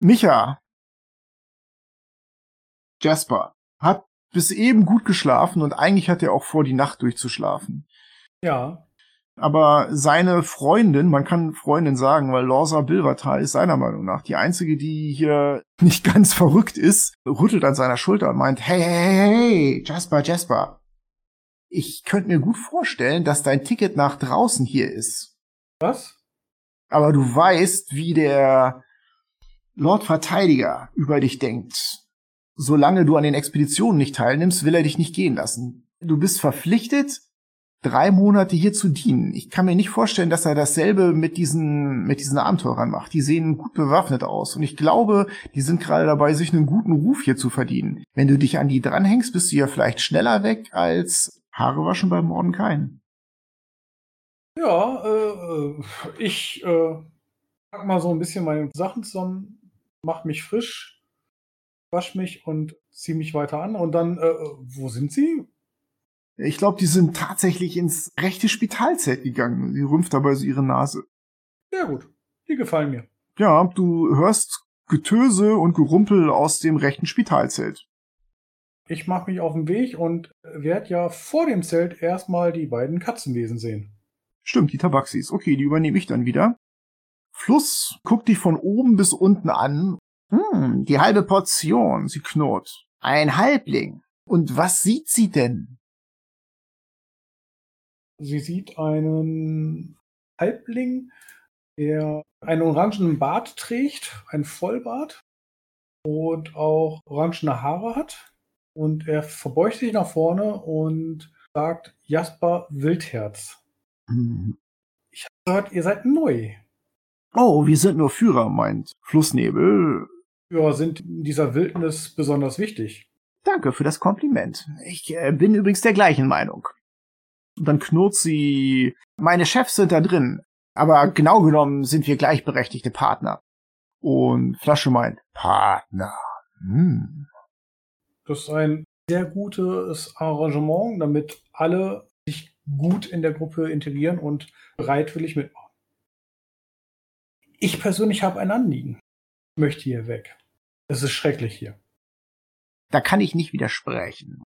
Micha. Jasper hat bis eben gut geschlafen und eigentlich hat er auch vor, die Nacht durchzuschlafen. Ja. Aber seine Freundin, man kann Freundin sagen, weil Lorsa Bilvertal ist seiner Meinung nach die einzige, die hier nicht ganz verrückt ist, rüttelt an seiner Schulter und meint, hey, hey, hey, hey, Jasper, Jasper. Ich könnte mir gut vorstellen, dass dein Ticket nach draußen hier ist. Was? Aber du weißt, wie der Lord Verteidiger über dich denkt. Solange du an den Expeditionen nicht teilnimmst, will er dich nicht gehen lassen. Du bist verpflichtet, drei Monate hier zu dienen. Ich kann mir nicht vorstellen, dass er dasselbe mit diesen, mit diesen Abenteurern macht. Die sehen gut bewaffnet aus. Und ich glaube, die sind gerade dabei, sich einen guten Ruf hier zu verdienen. Wenn du dich an die dranhängst, bist du ja vielleicht schneller weg als Haare waschen beim Mordenkain. Ja, äh, ich äh, pack mal so ein bisschen meine Sachen zusammen, mach mich frisch, wasch mich und zieh mich weiter an. Und dann, äh, wo sind sie? Ich glaube, die sind tatsächlich ins rechte Spitalzelt gegangen. Sie rümpft dabei so ihre Nase. Sehr gut. Die gefallen mir. Ja, du hörst Getöse und Gerumpel aus dem rechten Spitalzelt. Ich mache mich auf den Weg und werde ja vor dem Zelt erstmal die beiden Katzenwesen sehen. Stimmt, die Tabaxis. Okay, die übernehme ich dann wieder. Fluss guckt dich von oben bis unten an. Hm, die halbe Portion, sie knurrt. Ein Halbling. Und was sieht sie denn? Sie sieht einen Halbling, der einen orangenen Bart trägt, einen Vollbart und auch orangene Haare hat. Und er verbeugt sich nach vorne und sagt Jasper Wildherz. Hm. Ich habe gehört, ihr seid neu. Oh, wir sind nur Führer, meint Flussnebel. Führer sind in dieser Wildnis besonders wichtig. Danke für das Kompliment. Ich äh, bin übrigens der gleichen Meinung. Und dann knurrt sie, meine Chefs sind da drin, aber genau genommen sind wir gleichberechtigte Partner. Und Flasche meint, Partner. Hm. Das ist ein sehr gutes Arrangement, damit alle sich gut in der Gruppe integrieren und bereitwillig mitmachen. Ich persönlich habe ein Anliegen. Ich möchte hier weg. Es ist schrecklich hier. Da kann ich nicht widersprechen.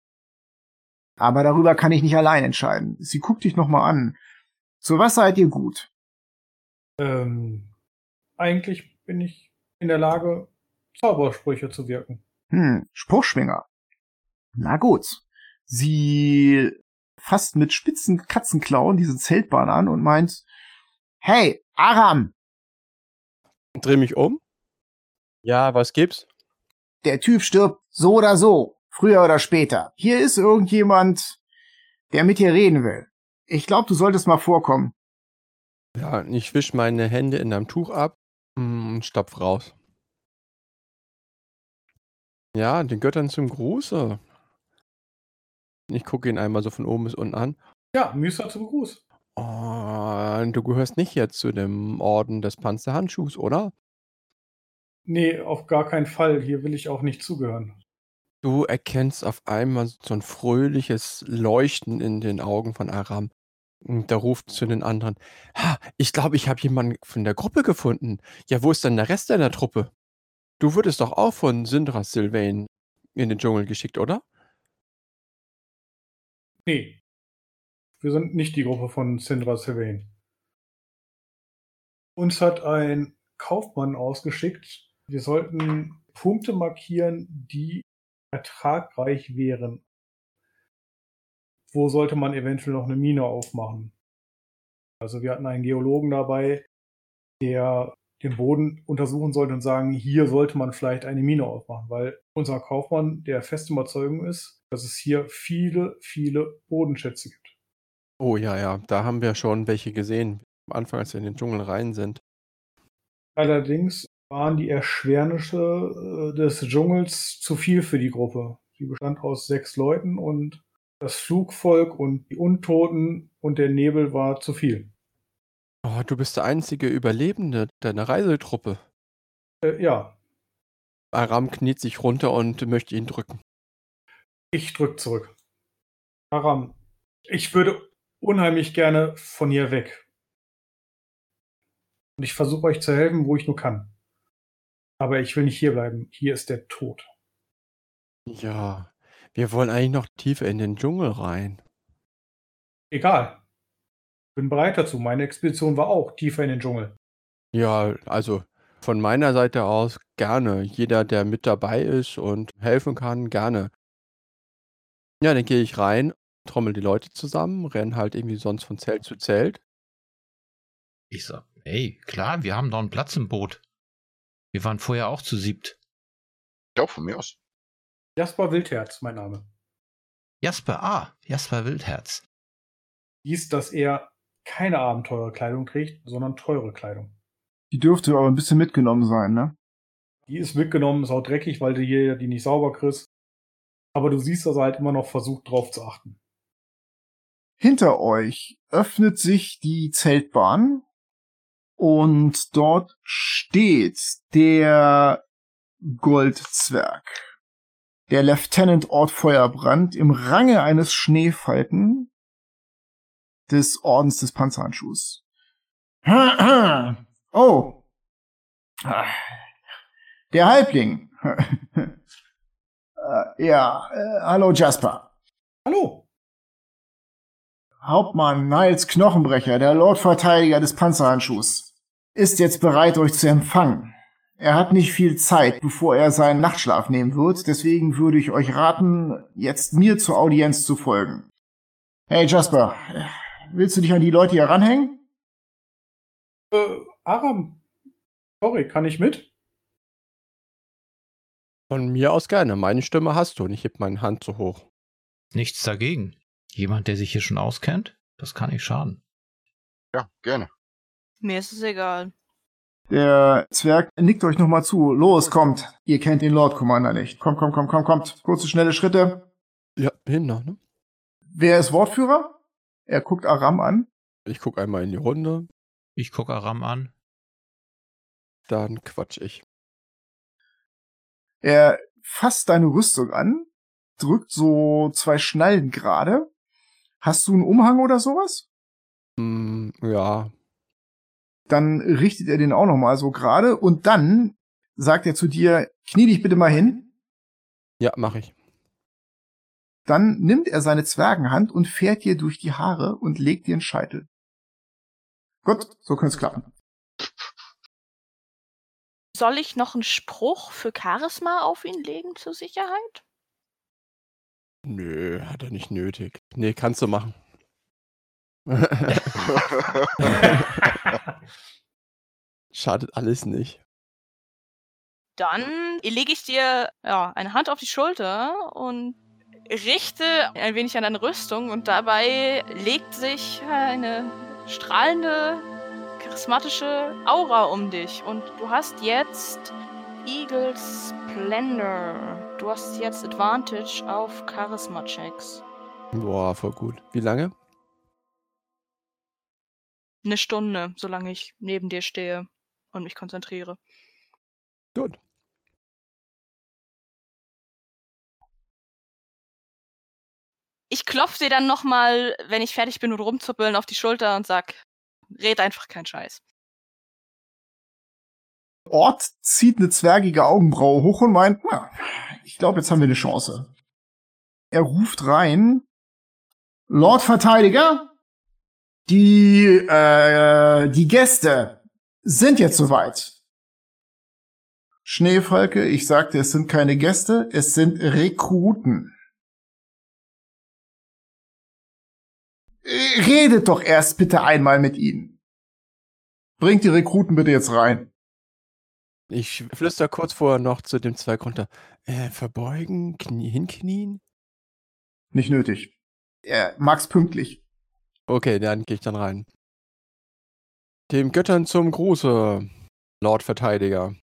Aber darüber kann ich nicht allein entscheiden. Sie guckt dich nochmal an. Zu was seid ihr gut? Ähm, eigentlich bin ich in der Lage, Zaubersprüche zu wirken. Hm, Spruchschwinger. Na gut. Sie fasst mit spitzen Katzenklauen diese Zeltbahn an und meint, Hey, Aram, Dreh mich um. Ja, was gibt's? der Typ stirbt so oder so, früher oder später. Hier ist irgendjemand, der mit dir reden will. Ich glaube, du solltest mal vorkommen. Ja, ich wisch meine Hände in einem Tuch ab mm, und stapf raus. Ja, den Göttern zum Gruße. Ich gucke ihn einmal so von oben bis unten an. Ja, Müster zum Gruß. Oh, du gehörst nicht jetzt zu dem Orden des Panzerhandschuhs, oder? Nee, auf gar keinen Fall. Hier will ich auch nicht zugehören. Du erkennst auf einmal so ein fröhliches Leuchten in den Augen von Aram. Und der ruft zu den anderen: Ha, ich glaube, ich habe jemanden von der Gruppe gefunden. Ja, wo ist denn der Rest deiner Truppe? Du wurdest doch auch von Syndra Sylvain in den Dschungel geschickt, oder? Nee. Wir sind nicht die Gruppe von Sindra Sylvain. Uns hat ein Kaufmann ausgeschickt. Wir sollten Punkte markieren, die ertragreich wären. wo sollte man eventuell noch eine Mine aufmachen. Also wir hatten einen Geologen dabei, der den Boden untersuchen sollte und sagen, hier sollte man vielleicht eine Mine aufmachen, weil unser Kaufmann der festen Überzeugung ist, dass es hier viele, viele Bodenschätze gibt. Oh ja, ja, da haben wir schon welche gesehen, am Anfang, als wir in den Dschungel rein sind. Allerdings waren die Erschwernisse äh, des Dschungels zu viel für die Gruppe. Sie bestand aus sechs Leuten und das Flugvolk und die Untoten und der Nebel war zu viel. Oh, du bist der einzige Überlebende deiner Reisetruppe. Äh, ja, Aram kniet sich runter und möchte ihn drücken. ich drück zurück. Aram, ich würde unheimlich gerne von hier weg. Und ich versuche euch zu helfen, wo ich nur kann. Aber ich will nicht hier bleiben. Hier ist der Tod. Ja, wir wollen eigentlich noch tiefer in den Dschungel rein. Egal. Bin bereit dazu. Meine Expedition war auch tiefer in den Dschungel. Ja, also von meiner Seite aus gerne. Jeder, der mit dabei ist und helfen kann, gerne. Ja, dann gehe ich rein, trommel die Leute zusammen, renn halt irgendwie sonst von Zelt zu Zelt. Ich sag, hey, klar, wir haben doch einen Platz im Boot. Wir waren vorher auch zu siebt. Ja, von mir aus. Jasper Wildherz, mein Name. Jasper, ah, Jasper Wildherz. Hieß, dass er keine Abenteurerkleidung trägt, sondern teure Kleidung. Die dürfte aber ein bisschen mitgenommen sein, ne? Die ist mitgenommen, ist auch dreckig, weil du hier die nicht sauber kriegst. Aber du siehst, dass er halt immer noch versucht, drauf zu achten. Hinter euch öffnet sich die Zeltbahn und dort steht der Goldzwerg. Der Lieutenant Ort Feuerbrand im Range eines Schneefalken des Ordens des Panzerhandschuhs. Oh. Der Halbling. Äh, ja, äh, hallo Jasper. Hallo! Hauptmann Niles Knochenbrecher, der Lordverteidiger des Panzerhandschuhs, ist jetzt bereit, euch zu empfangen. Er hat nicht viel Zeit, bevor er seinen Nachtschlaf nehmen wird, deswegen würde ich euch raten, jetzt mir zur Audienz zu folgen. Hey Jasper, willst du dich an die Leute hier ranhängen? Äh, Aram, sorry, kann ich mit? Von mir aus gerne. Meine Stimme hast du und ich heb meine Hand so hoch. Nichts dagegen. Jemand, der sich hier schon auskennt, das kann nicht schaden. Ja, gerne. Mir ist es egal. Der Zwerg nickt euch nochmal zu. Los, kommt. Ihr kennt den Lord Commander nicht. Kommt, kommt, kommt, kommt, kommt. Kurze, schnelle Schritte. Ja, hin noch, ne? Wer ist Wortführer? Er guckt Aram an. Ich guck einmal in die Runde, Ich gucke Aram an. dann quatsch ich. Er fasst deine Rüstung an, drückt so zwei Schnallen gerade. Hast du einen Umhang oder sowas? Hm, ja, Dann richtet er den auch nochmal so gerade und dann sagt er zu dir, knie dich bitte mal hin. ja, mach ich. Dann nimmt er seine Zwergenhand und fährt dir durch die Haare und legt dir einen Scheitel. Gut, so könnte es klappen. Soll ich noch einen Spruch für Charisma auf ihn legen zur Sicherheit? Nö, hat er nicht nötig. Nee, kannst du machen. Schadet alles nicht. Dann lege ich dir ja, eine Hand auf die Schulter und richte ein wenig an deine Rüstung und dabei legt sich eine strahlende, charismatische Aura um dich. Und du hast jetzt Eagle Splendor. Du hast jetzt Advantage auf Charisma-Checks. Boah, voll gut. Wie lange? Eine Stunde, solange ich neben dir stehe und mich konzentriere. Gut. Ich klopfe dir dann nochmal, wenn ich fertig bin und rumzuppeln, auf die Schulter und sag, red einfach keinen Scheiß. Ort zieht eine zwergige Augenbraue hoch und meint, na, ich glaube, jetzt haben wir eine Chance. Er ruft rein, Lord Verteidiger, die, äh, die Gäste sind jetzt soweit. Schneefalke, ich sagte, es sind keine Gäste, es sind Rekruten. Äh, Redet doch erst bitte einmal mit ihnen. Bringt die Rekruten bitte jetzt rein. Ich flüster kurz vorher noch zu dem Zweig runter. Äh, verbeugen, Knie, hinknien? Nicht nötig. Er mag's pünktlich. Okay, dann gehe ich dann rein. Dem Göttern zum Gruße, Lord Verteidiger.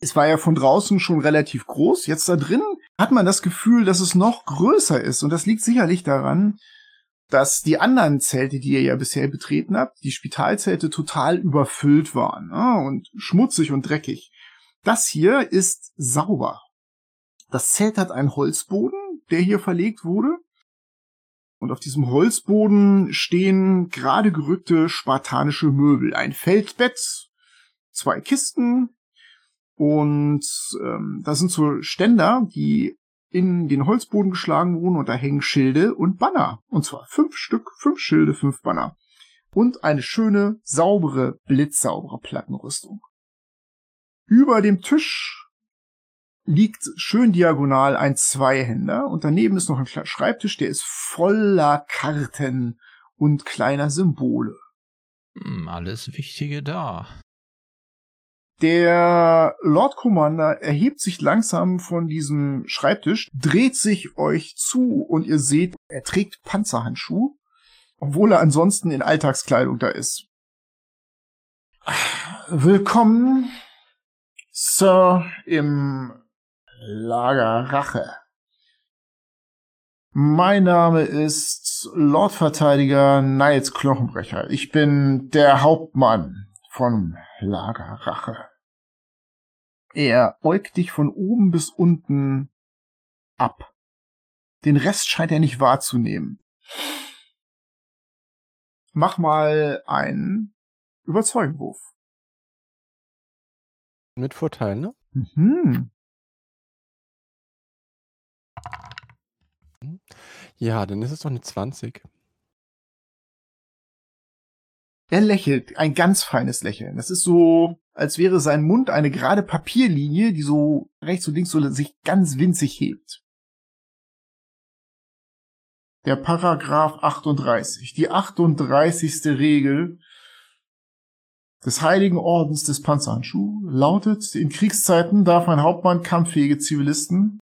Es war ja von draußen schon relativ groß. Jetzt da drin hat man das Gefühl, dass es noch größer ist. Und das liegt sicherlich daran, dass die anderen Zelte, die ihr ja bisher betreten habt, die Spitalzelte total überfüllt waren ne? und schmutzig und dreckig. Das hier ist sauber. Das Zelt hat einen Holzboden, der hier verlegt wurde. Und auf diesem Holzboden stehen gerade gerückte spartanische Möbel. Ein Feldbett, zwei Kisten und ähm, das sind so Ständer, die in den Holzboden geschlagen wurden und da hängen Schilde und Banner. Und zwar fünf Stück, fünf Schilde, fünf Banner. Und eine schöne, saubere, blitzsaubere Plattenrüstung. Über dem Tisch liegt schön diagonal ein Zweihänder und daneben ist noch ein Schreibtisch, der ist voller Karten und kleiner Symbole. Hm, Alles Wichtige da. Der Lord Commander erhebt sich langsam von diesem Schreibtisch, dreht sich euch zu und ihr seht, er trägt Panzerhandschuhe, obwohl er ansonsten in Alltagskleidung da ist. Willkommen, Sir, im Lager Rache. Mein Name ist Lordverteidiger Niles Knochenbrecher. Ich bin der Hauptmann von Lager Rache. Er beugt dich von oben bis unten ab. Den Rest scheint er nicht wahrzunehmen. Mach mal einen Überzeugenwurf. Mit Vorteil, ne? Mhm. Ja, dann ist es doch eine 20. Er lächelt, ein ganz feines Lächeln. Das ist so, als wäre sein Mund eine gerade Papierlinie, die so rechts und links so sich ganz winzig hebt. Der Paragraph 38, die 38. Regel des Heiligen Ordens des Panzerhandschuh lautet, in Kriegszeiten darf ein Hauptmann kampffähige Zivilisten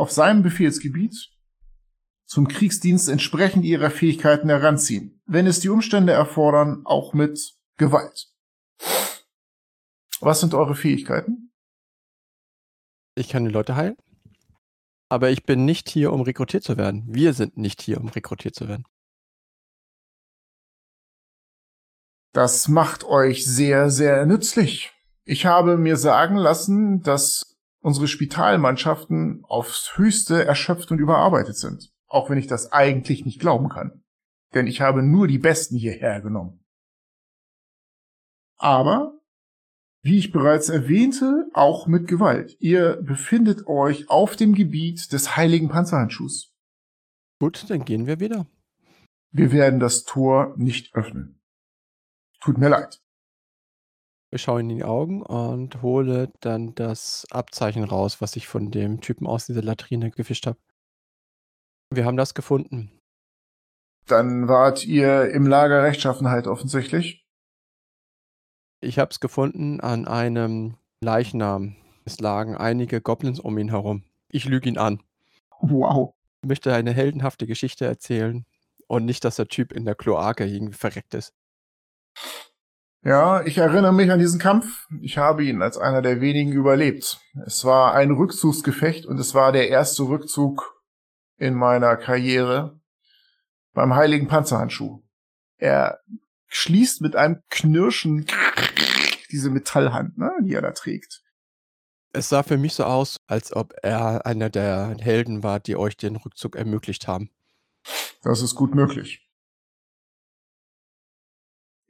auf seinem Befehlsgebiet zum Kriegsdienst entsprechend ihrer Fähigkeiten heranziehen, wenn es die Umstände erfordern, auch mit Gewalt. Was sind eure Fähigkeiten? Ich kann die Leute heilen. Aber ich bin nicht hier, um rekrutiert zu werden. Wir sind nicht hier, um rekrutiert zu werden. Das macht euch sehr, sehr nützlich. Ich habe mir sagen lassen, dass unsere Spitalmannschaften aufs höchste erschöpft und überarbeitet sind. Auch wenn ich das eigentlich nicht glauben kann. Denn ich habe nur die Besten hierher genommen. Aber, wie ich bereits erwähnte, auch mit Gewalt. Ihr befindet euch auf dem Gebiet des heiligen Panzerhandschuhs. Gut, dann gehen wir wieder. Wir werden das Tor nicht öffnen. Tut mir leid. Ich schaue in die Augen und hole dann das Abzeichen raus, was ich von dem Typen aus dieser Latrine gefischt habe. Wir haben das gefunden. Dann wart ihr im Lager Rechtschaffenheit offensichtlich. Ich habe es gefunden an einem Leichnam. Es lagen einige Goblins um ihn herum. Ich lüge ihn an. Wow. Ich möchte eine heldenhafte Geschichte erzählen und nicht, dass der Typ in der Kloake irgendwie verreckt ist. Ja, ich erinnere mich an diesen Kampf. Ich habe ihn als einer der wenigen überlebt. Es war ein Rückzugsgefecht und es war der erste Rückzug in meiner Karriere beim heiligen Panzerhandschuh. Er schließt mit einem Knirschen diese Metallhand, ne, die er da trägt. Es sah für mich so aus, als ob er einer der Helden war, die euch den Rückzug ermöglicht haben. Das ist gut möglich.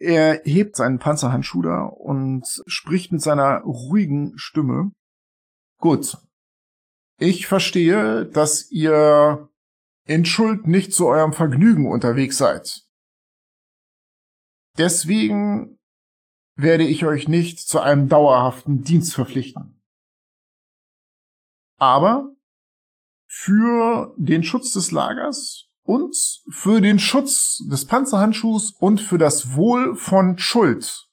Er hebt seinen Panzerhandschuh da und spricht mit seiner ruhigen Stimme. Gut. Ich verstehe, dass ihr in Schuld nicht zu eurem Vergnügen unterwegs seid. Deswegen werde ich euch nicht zu einem dauerhaften Dienst verpflichten. Aber für den Schutz des Lagers und für den Schutz des Panzerhandschuhs und für das Wohl von Schuld.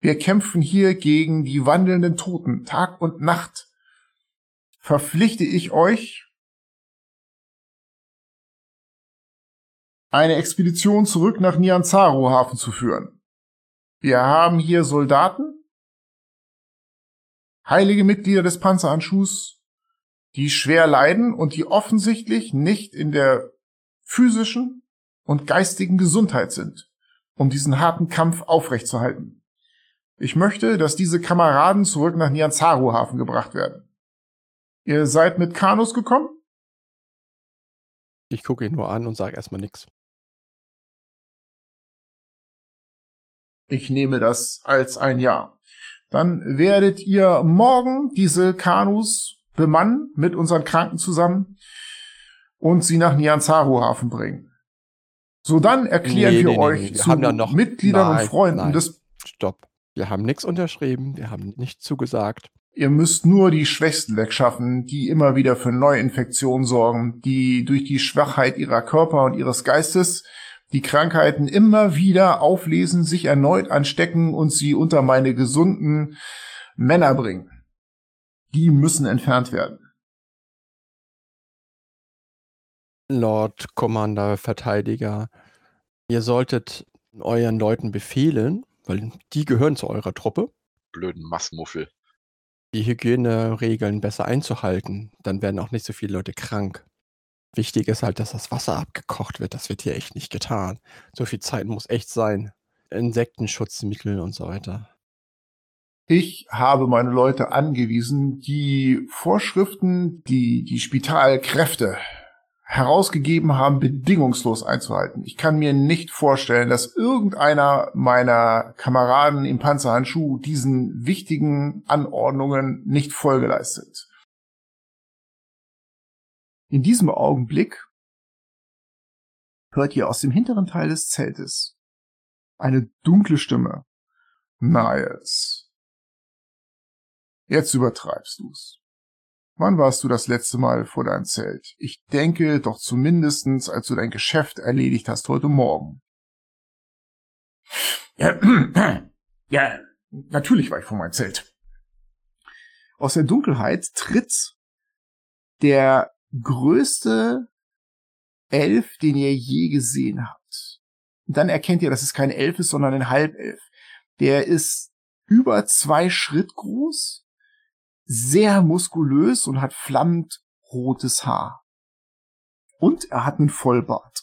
Wir kämpfen hier gegen die wandelnden Toten, Tag und Nacht. Verpflichte ich euch, eine Expedition zurück nach Nianzaro Hafen zu führen. Wir haben hier Soldaten, heilige Mitglieder des Panzerhandschuhs, die schwer leiden und die offensichtlich nicht in der physischen und geistigen Gesundheit sind, um diesen harten Kampf aufrechtzuerhalten. Ich möchte, dass diese Kameraden zurück nach Nianzaro Hafen gebracht werden. Ihr seid mit Kanus gekommen? Ich gucke ihn nur an und sage erstmal nichts. Ich nehme das als ein Ja. Dann werdet ihr morgen diese Kanus bemannen mit unseren Kranken zusammen und sie nach Nianzaro Hafen bringen. So dann erklären Nee, wir nee, euch nee. Wir zu noch- Mitgliedern Nein, und Freunden nein. des Stopp. Wir haben nichts unterschrieben, wir haben nichts zugesagt. Ihr müsst nur die Schwächsten wegschaffen, die immer wieder für Neuinfektionen sorgen, die durch die Schwachheit ihrer Körper und ihres Geistes die Krankheiten immer wieder auflesen, sich erneut anstecken und sie unter meine gesunden Männer bringen. Die müssen entfernt werden. Lord Commander Verteidiger, ihr solltet euren Leuten befehlen, weil die gehören zu eurer Truppe, Blöden Massmuffel. die Hygieneregeln besser einzuhalten. Dann werden auch nicht so viele Leute krank. Wichtig ist halt, dass das Wasser abgekocht wird. Das wird hier echt nicht getan. So viel Zeit muss echt sein. Insektenschutzmittel und so weiter. Ich habe meine Leute angewiesen, die Vorschriften, die die Spitalkräfte herausgegeben haben, bedingungslos einzuhalten. Ich kann mir nicht vorstellen, dass irgendeiner meiner Kameraden im Panzerhandschuh diesen wichtigen Anordnungen nicht Folge leistet. In diesem Augenblick hört ihr aus dem hinteren Teil des Zeltes eine dunkle Stimme. Niles. Jetzt übertreibst du's. Wann warst du das letzte Mal vor deinem Zelt? Ich denke doch zumindestens, als du dein Geschäft erledigt hast heute Morgen. Ja, ja, natürlich war ich vor meinem Zelt. Aus der Dunkelheit tritt der größte Elf, den ihr je gesehen habt. Und dann erkennt ihr, dass es kein Elf ist, sondern ein Halbelf. Der ist über zwei Schritt groß, sehr muskulös und hat flammend rotes Haar. Und er hat einen Vollbart.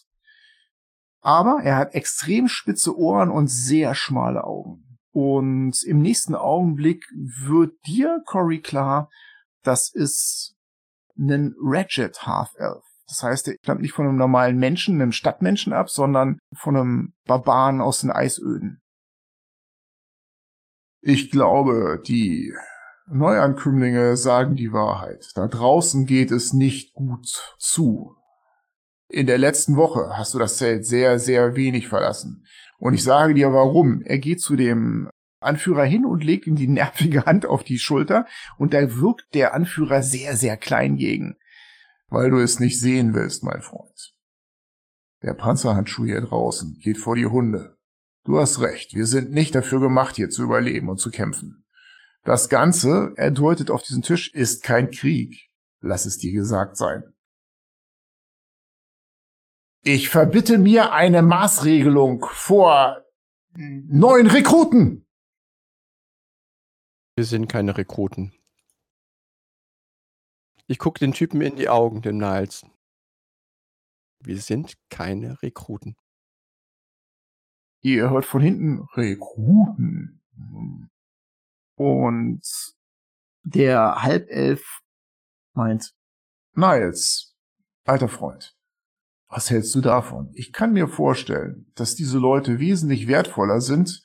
Aber er hat extrem spitze Ohren und sehr schmale Augen. Und im nächsten Augenblick wird dir, Cory, klar, das ist ein Ratchet Half-Elf. Das heißt, er stammt nicht von einem normalen Menschen, einem Stadtmenschen ab, sondern von einem Barbaren aus den Eisöden. Ich glaube, die Neuankömmlinge sagen die Wahrheit. Da draußen geht es nicht gut zu. In der letzten Woche hast du das Zelt sehr, sehr wenig verlassen. Und ich sage dir warum. Er geht zu dem Anführer hin und legt ihm die nervige Hand auf die Schulter und da wirkt der Anführer sehr, sehr klein gegen. Weil du es nicht sehen willst, mein Freund. Der Panzerhandschuh hier draußen geht vor die Hunde. Du hast recht, wir sind nicht dafür gemacht, hier zu überleben und zu kämpfen. Das Ganze, er deutet auf diesen Tisch, ist kein Krieg. Lass es dir gesagt sein. Ich verbitte mir eine Maßregelung vor neuen Rekruten. Wir sind keine Rekruten. Ich gucke den Typen in die Augen, dem Niles. Wir sind keine Rekruten. Ihr hört von hinten Rekruten. Und der Halbelf meint, Niles, alter Freund, was hältst du davon? Ich kann mir vorstellen, dass diese Leute wesentlich wertvoller sind,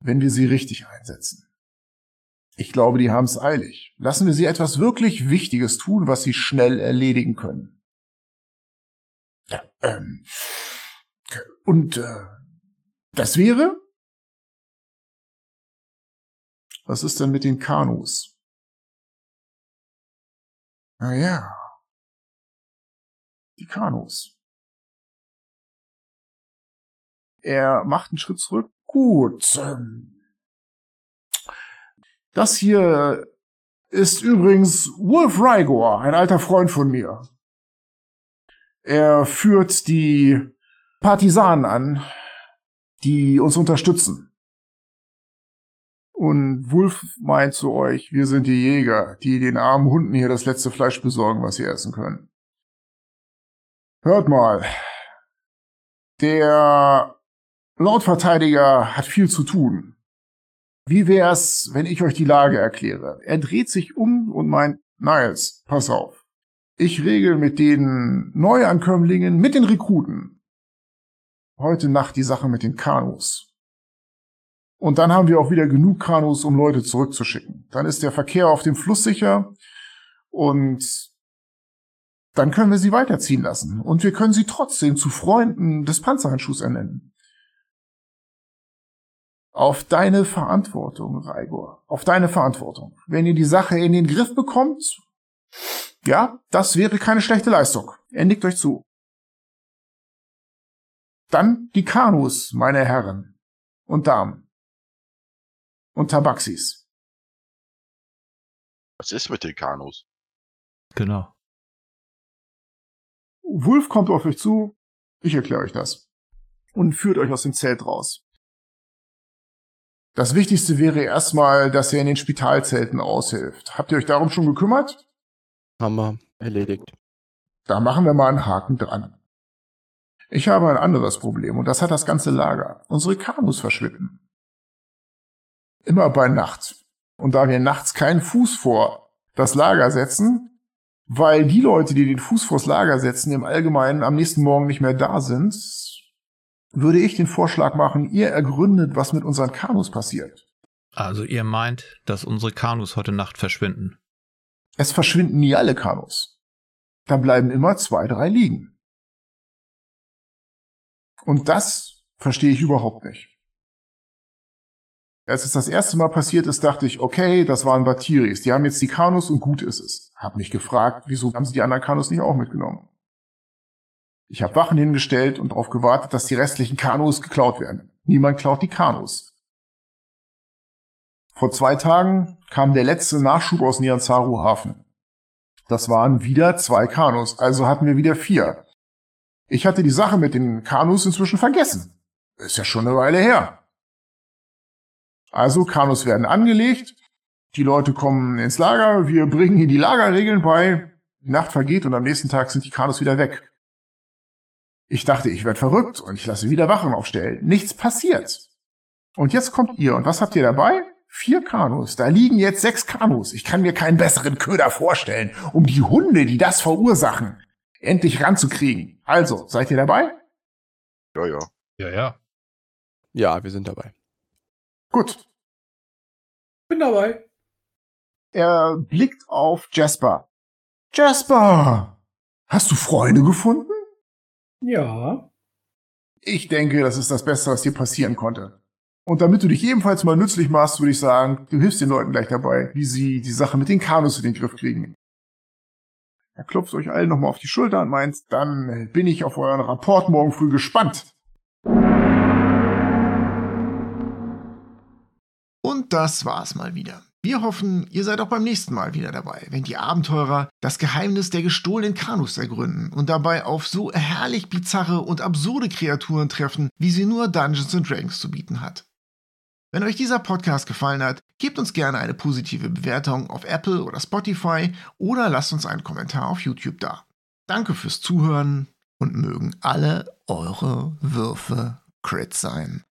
wenn wir sie richtig einsetzen. Ich glaube, die haben es eilig. Lassen wir sie etwas wirklich Wichtiges tun, was sie schnell erledigen können. Ja, ähm, und äh, das wäre? Was ist denn mit den Kanus? Na ja. Die Kanus. Er macht einen Schritt zurück. Gut. Das hier ist übrigens Wolf Rygor, ein alter Freund von mir. Er führt die Partisanen an, die uns unterstützen. Und Wolf meint zu euch, wir sind die Jäger, die den armen Hunden hier das letzte Fleisch besorgen, was sie essen können. Hört mal, der Lautverteidiger hat viel zu tun. Wie wär's, wenn ich euch die Lage erkläre? Er dreht sich um und meint, Niles, pass auf. Ich regel mit den Neuankömmlingen, mit den Rekruten. Heute Nacht die Sache mit den Kanus. Und dann haben wir auch wieder genug Kanus, um Leute zurückzuschicken. Dann ist der Verkehr auf dem Fluss sicher und dann können wir sie weiterziehen lassen. Und wir können sie trotzdem zu Freunden des Panzerhandschuhs ernennen. Auf deine Verantwortung, Raigor. Auf deine Verantwortung. Wenn ihr die Sache in den Griff bekommt, ja, das wäre keine schlechte Leistung. Er nickt euch zu. Dann die Kanus, meine Herren und Damen und Tabaxis. Was ist mit den Kanus? Genau. Wolf kommt auf euch zu, ich erkläre euch das und führt euch aus dem Zelt raus. Das Wichtigste wäre erstmal, dass er in den Spitalzelten aushilft. Habt ihr euch darum schon gekümmert? Haben wir erledigt. Da machen wir mal einen Haken dran. Ich habe ein anderes Problem und das hat das ganze Lager. Unsere Kanus verschwinden immer bei Nacht. Und da wir nachts keinen Fuß vor das Lager setzen, weil die Leute, die den Fuß vors Lager setzen, im Allgemeinen am nächsten Morgen nicht mehr da sind, würde ich den Vorschlag machen, ihr ergründet, was mit unseren Kanus passiert. Also ihr meint, dass unsere Kanus heute Nacht verschwinden? Es verschwinden nie alle Kanus. Da bleiben immer zwei, drei liegen. Und das verstehe ich überhaupt nicht. Als es das erste Mal passiert ist, dachte ich, okay, das waren Batiris. Die haben jetzt die Kanus und gut ist es. Hab mich gefragt, wieso haben sie die anderen Kanus nicht auch mitgenommen? Ich habe Wachen hingestellt und darauf gewartet, dass die restlichen Kanus geklaut werden. Niemand klaut die Kanus. Vor zwei Tagen kam der letzte Nachschub aus Nianzaru Hafen. Das waren wieder zwei Kanus, also hatten wir wieder vier. Ich hatte die Sache mit den Kanus inzwischen vergessen. Ist ja schon eine Weile her. Also Kanus werden angelegt, die Leute kommen ins Lager, wir bringen ihnen die Lagerregeln bei, die Nacht vergeht und am nächsten Tag sind die Kanus wieder weg. Ich dachte, ich werde verrückt und ich lasse wieder Wachen aufstellen. Nichts passiert. Und jetzt kommt ihr und was habt ihr dabei? Vier Kanus. Da liegen jetzt sechs Kanus. Ich kann mir keinen besseren Köder vorstellen, um die Hunde, die das verursachen, endlich ranzukriegen. Also, seid ihr dabei? Ja, ja. Ja, ja. Ja, wir sind dabei. Gut. Bin dabei. Er blickt auf Jasper. Jasper! Hast du Freunde gefunden? Ja. Ich denke, das ist das Beste, was dir passieren konnte. Und damit du dich ebenfalls mal nützlich machst, würde ich sagen, du hilfst den Leuten gleich dabei, wie sie die Sache mit den Kanus in den Griff kriegen. Er klopft euch allen nochmal auf die Schulter und meint, dann bin ich auf euren Rapport morgen früh gespannt. Und das war's mal wieder. Wir hoffen, ihr seid auch beim nächsten Mal wieder dabei, wenn die Abenteurer das Geheimnis der gestohlenen Kanus ergründen und dabei auf so herrlich bizarre und absurde Kreaturen treffen, wie sie nur Dungeons Dragons zu bieten hat. Wenn euch dieser Podcast gefallen hat, gebt uns gerne eine positive Bewertung auf Apple oder Spotify oder lasst uns einen Kommentar auf YouTube da. Danke fürs Zuhören und mögen alle eure Würfe Crit sein.